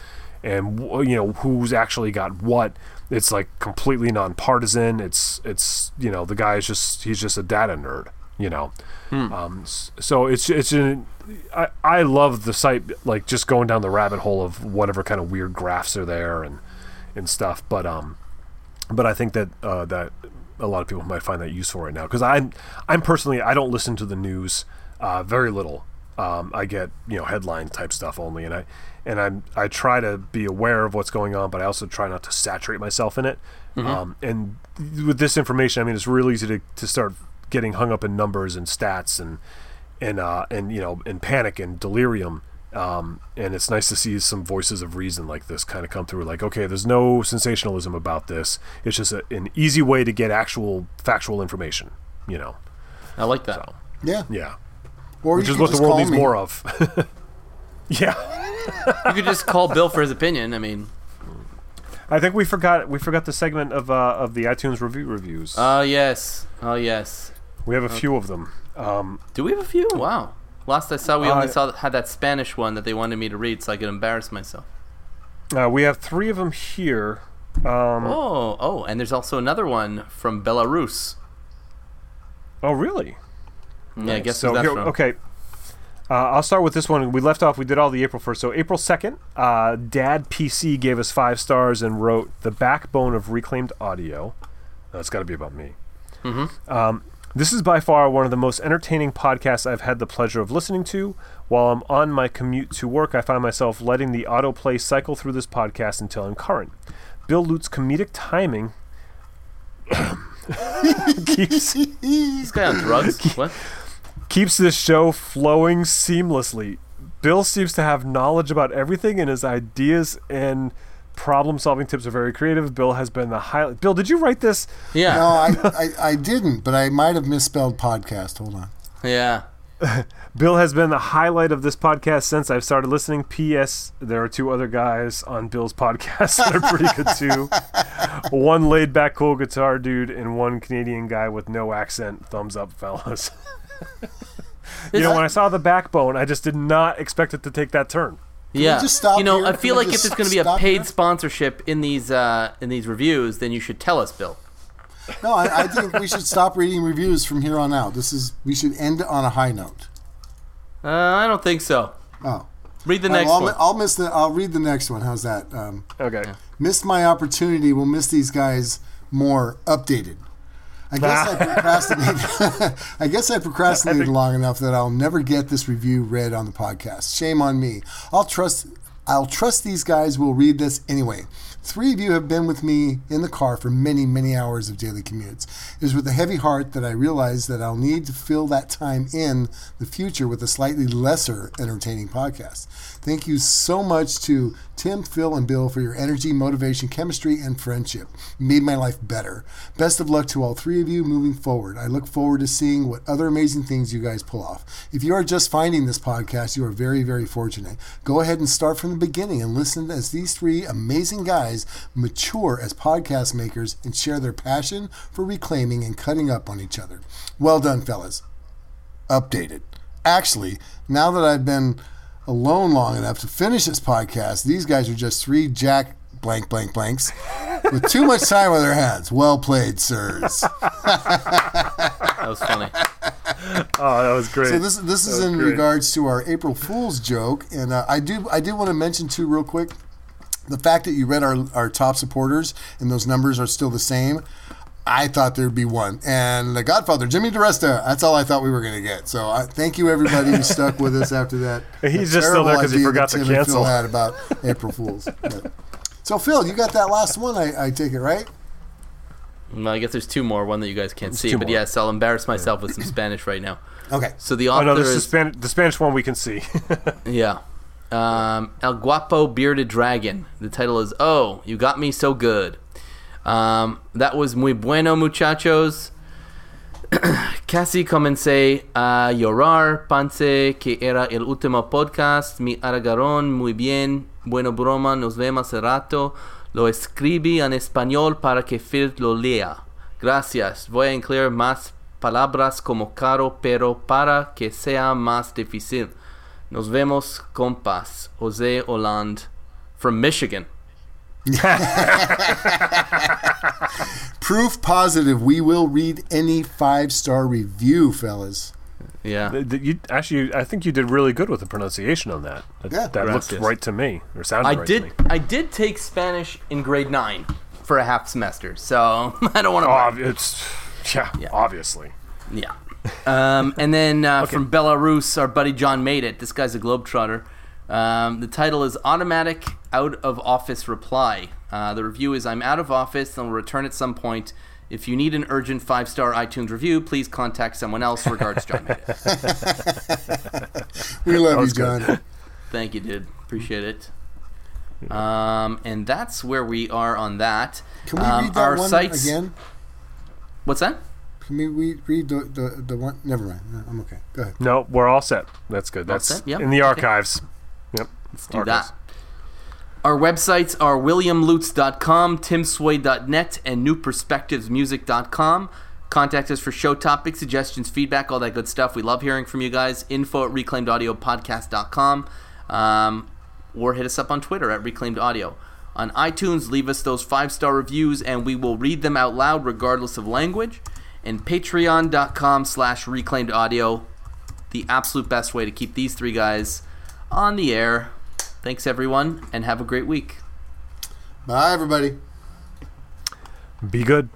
and you know who's actually got what. It's like completely nonpartisan. It's it's you know the guy is just he's just a data nerd you know um, so it's it's an, I, I love the site like just going down the rabbit hole of whatever kind of weird graphs are there and and stuff but um but I think that uh, that a lot of people might find that useful right now because I'm I'm personally I don't listen to the news uh, very little. Um, I get you know headline type stuff only, and I and I I try to be aware of what's going on, but I also try not to saturate myself in it. Um, and with this information, I mean, it's real easy to, to start getting hung up in numbers and stats and and uh, and you know and panic and delirium. Um, and it's nice to see some voices of reason like this kind of come through. Like, okay, there's no sensationalism about this. It's just a, an easy way to get actual factual information. You know, I like that. Yeah. yeah, Or which is what the world needs me. more of. <laughs> yeah, You could just call Bill for his opinion. I mean, I think we forgot we forgot the segment of uh, of the iTunes review reviews. oh yes, oh yes. We have a few of them. Um, Do we have a few? Wow. Last I saw, we only Uh, saw had that Spanish one that they wanted me to read, so I could embarrass myself. uh, we have three of them here. Um, Oh, oh, and there's also another one from Belarus. oh, really? Yeah, I guess so who's here, from? okay. Uh, I'll start with this one. We left off. We did all the April first. So April second, uh, Dad PC gave us five stars and wrote the backbone of reclaimed audio. That's got to be about me. Um, this is by far one of the most entertaining podcasts I've had the pleasure of listening to. While I'm on my commute to work, I find myself letting the autoplay cycle through this podcast until I'm current. Bill Lutz's comedic timing <coughs> keeps This guy on drugs? <laughs> what? keeps this show flowing seamlessly. Bill seems to have knowledge about everything, and his ideas and problem-solving tips are very creative. Bill has been the highlight. Bill, did you write this? Yeah. No, I, <laughs> I, I didn't, but I might have misspelled podcast. Hold on. Yeah. <laughs> Bill has been the highlight of this podcast since I've started listening. P.S. There are two other guys on Bill's podcast that are pretty good too. <laughs> one laid back, cool guitar dude, and one Canadian guy with no accent. Thumbs up, fellas. you know, when I saw the backbone, I just did not expect it to take that turn. Yeah. just stop you know, here? I feel we like if just there's going to be a paid here? sponsorship in these uh, in these reviews, then you should tell us, Bill. No, I, I think we should stop reading reviews from here on out. This is we should end on a high note. Uh, I don't think so. Oh, Read the next well, I'll, one. I'll miss the. I'll read the next one. How's that? Um, Okay. missed my opportunity. We'll miss these guys more updated. I guess I <laughs> procrastinated. <laughs> I guess I procrastinated long enough that I'll never get this review read on the podcast. Shame on me. I'll trust. I'll trust these guys will read this anyway. Three of you have been with me in the car for many, many hours of daily commutes. It is with a heavy heart that I realize that I'll need to fill that time in the future with a slightly lesser entertaining podcast. Thank you so much to Tim, Phil, and Bill for your energy, motivation, chemistry, and friendship. You made my life better. Best of luck to all three of you moving forward. I look forward to seeing what other amazing things you guys pull off. If you are just finding this podcast, you are very, very fortunate. Go ahead and start from the beginning and listen as these three amazing guys mature as podcast makers and share their passion for reclaiming and cutting up on each other. Well done, fellas updated. Actually, now that I've been alone long enough to finish this podcast, these guys are just three jack blank blank blanks with too much time on their hands. Well played, sirs. That was funny. Oh, that was great. So this this is in great. regards to our April Fool's joke, and uh, I do I did want to mention too real quick the fact that you read our our top supporters and those numbers are still the same. I thought there'd be one, and the Godfather Jimmy DiResta. That's all I thought we were going to get. So I thank you everybody who stuck with us after that. <laughs> He's just still there terrible 'cause he forgot that to Tim cancel. Phil had about April Fools. <laughs> But- So Phil, you got that last one. I, I take it right. Well, I guess there's two more. One that you guys can't see, but more. yes, I'll embarrass myself with some Spanish right now. <clears throat> Okay. So the oh author no, this is is Span- the Spanish one we can see. <laughs> Yeah. Um, El Guapo Bearded Dragon. The title is Oh, You Got Me So Good. Um, that was muy bueno, muchachos. <clears throat> Casi comencé a llorar. Pensé que era el último podcast. Me agarraron muy bien. Bueno, broma. Nos vemos al rato. Lo escribí en español para que Phil lo lea. Gracias. Voy a incluir más palabras como caro, pero para que sea más difícil. Nos vemos, compas. Jose Hollande from Michigan. <laughs> Proof positive. We will read any five star review, fellas. Yeah. Th- th- you, actually, I think you did really good with the pronunciation on that. That, Yeah. that looked right to me, or sounded I right did. to me. I did take Spanish in grade nine for a half semester, so <laughs> I don't want to. Oh, it's yeah, obviously. Yeah. Um, and then uh, from Belarus, our buddy John made it. This guy's a globetrotter. Um, the title is Automatic Out of Office Reply. Uh, the review is I'm out of office and will return at some point. If you need an urgent five star iTunes review, please contact someone else. Regards, John made. <laughs> We love you, was good. John. Thank you, dude. Appreciate it. Um, and that's where we are on that. Can we um, read that our one sites, again? What's that? Can we read the, the, the one? Never mind. No, I'm okay. Go ahead. No, we're all set. That's good. That's set? Yep. in the archives. Yep. Let's do Archives. that. Our websites are williamlutz.com, timsway.net, and newperspectivesmusic.com. Contact us for show topics, suggestions, feedback, all that good stuff. We love hearing from you guys. Info at reclaimedaudiopodcast.com. Um, or hit us up on Twitter at Reclaimed Audio. On iTunes, leave us those five star reviews and we will read them out loud regardless of language. And patreon.com slash reclaimed audio the absolute best way to keep these three guys on the air. Thanks, everyone, and have a great week. Bye, everybody. Be good.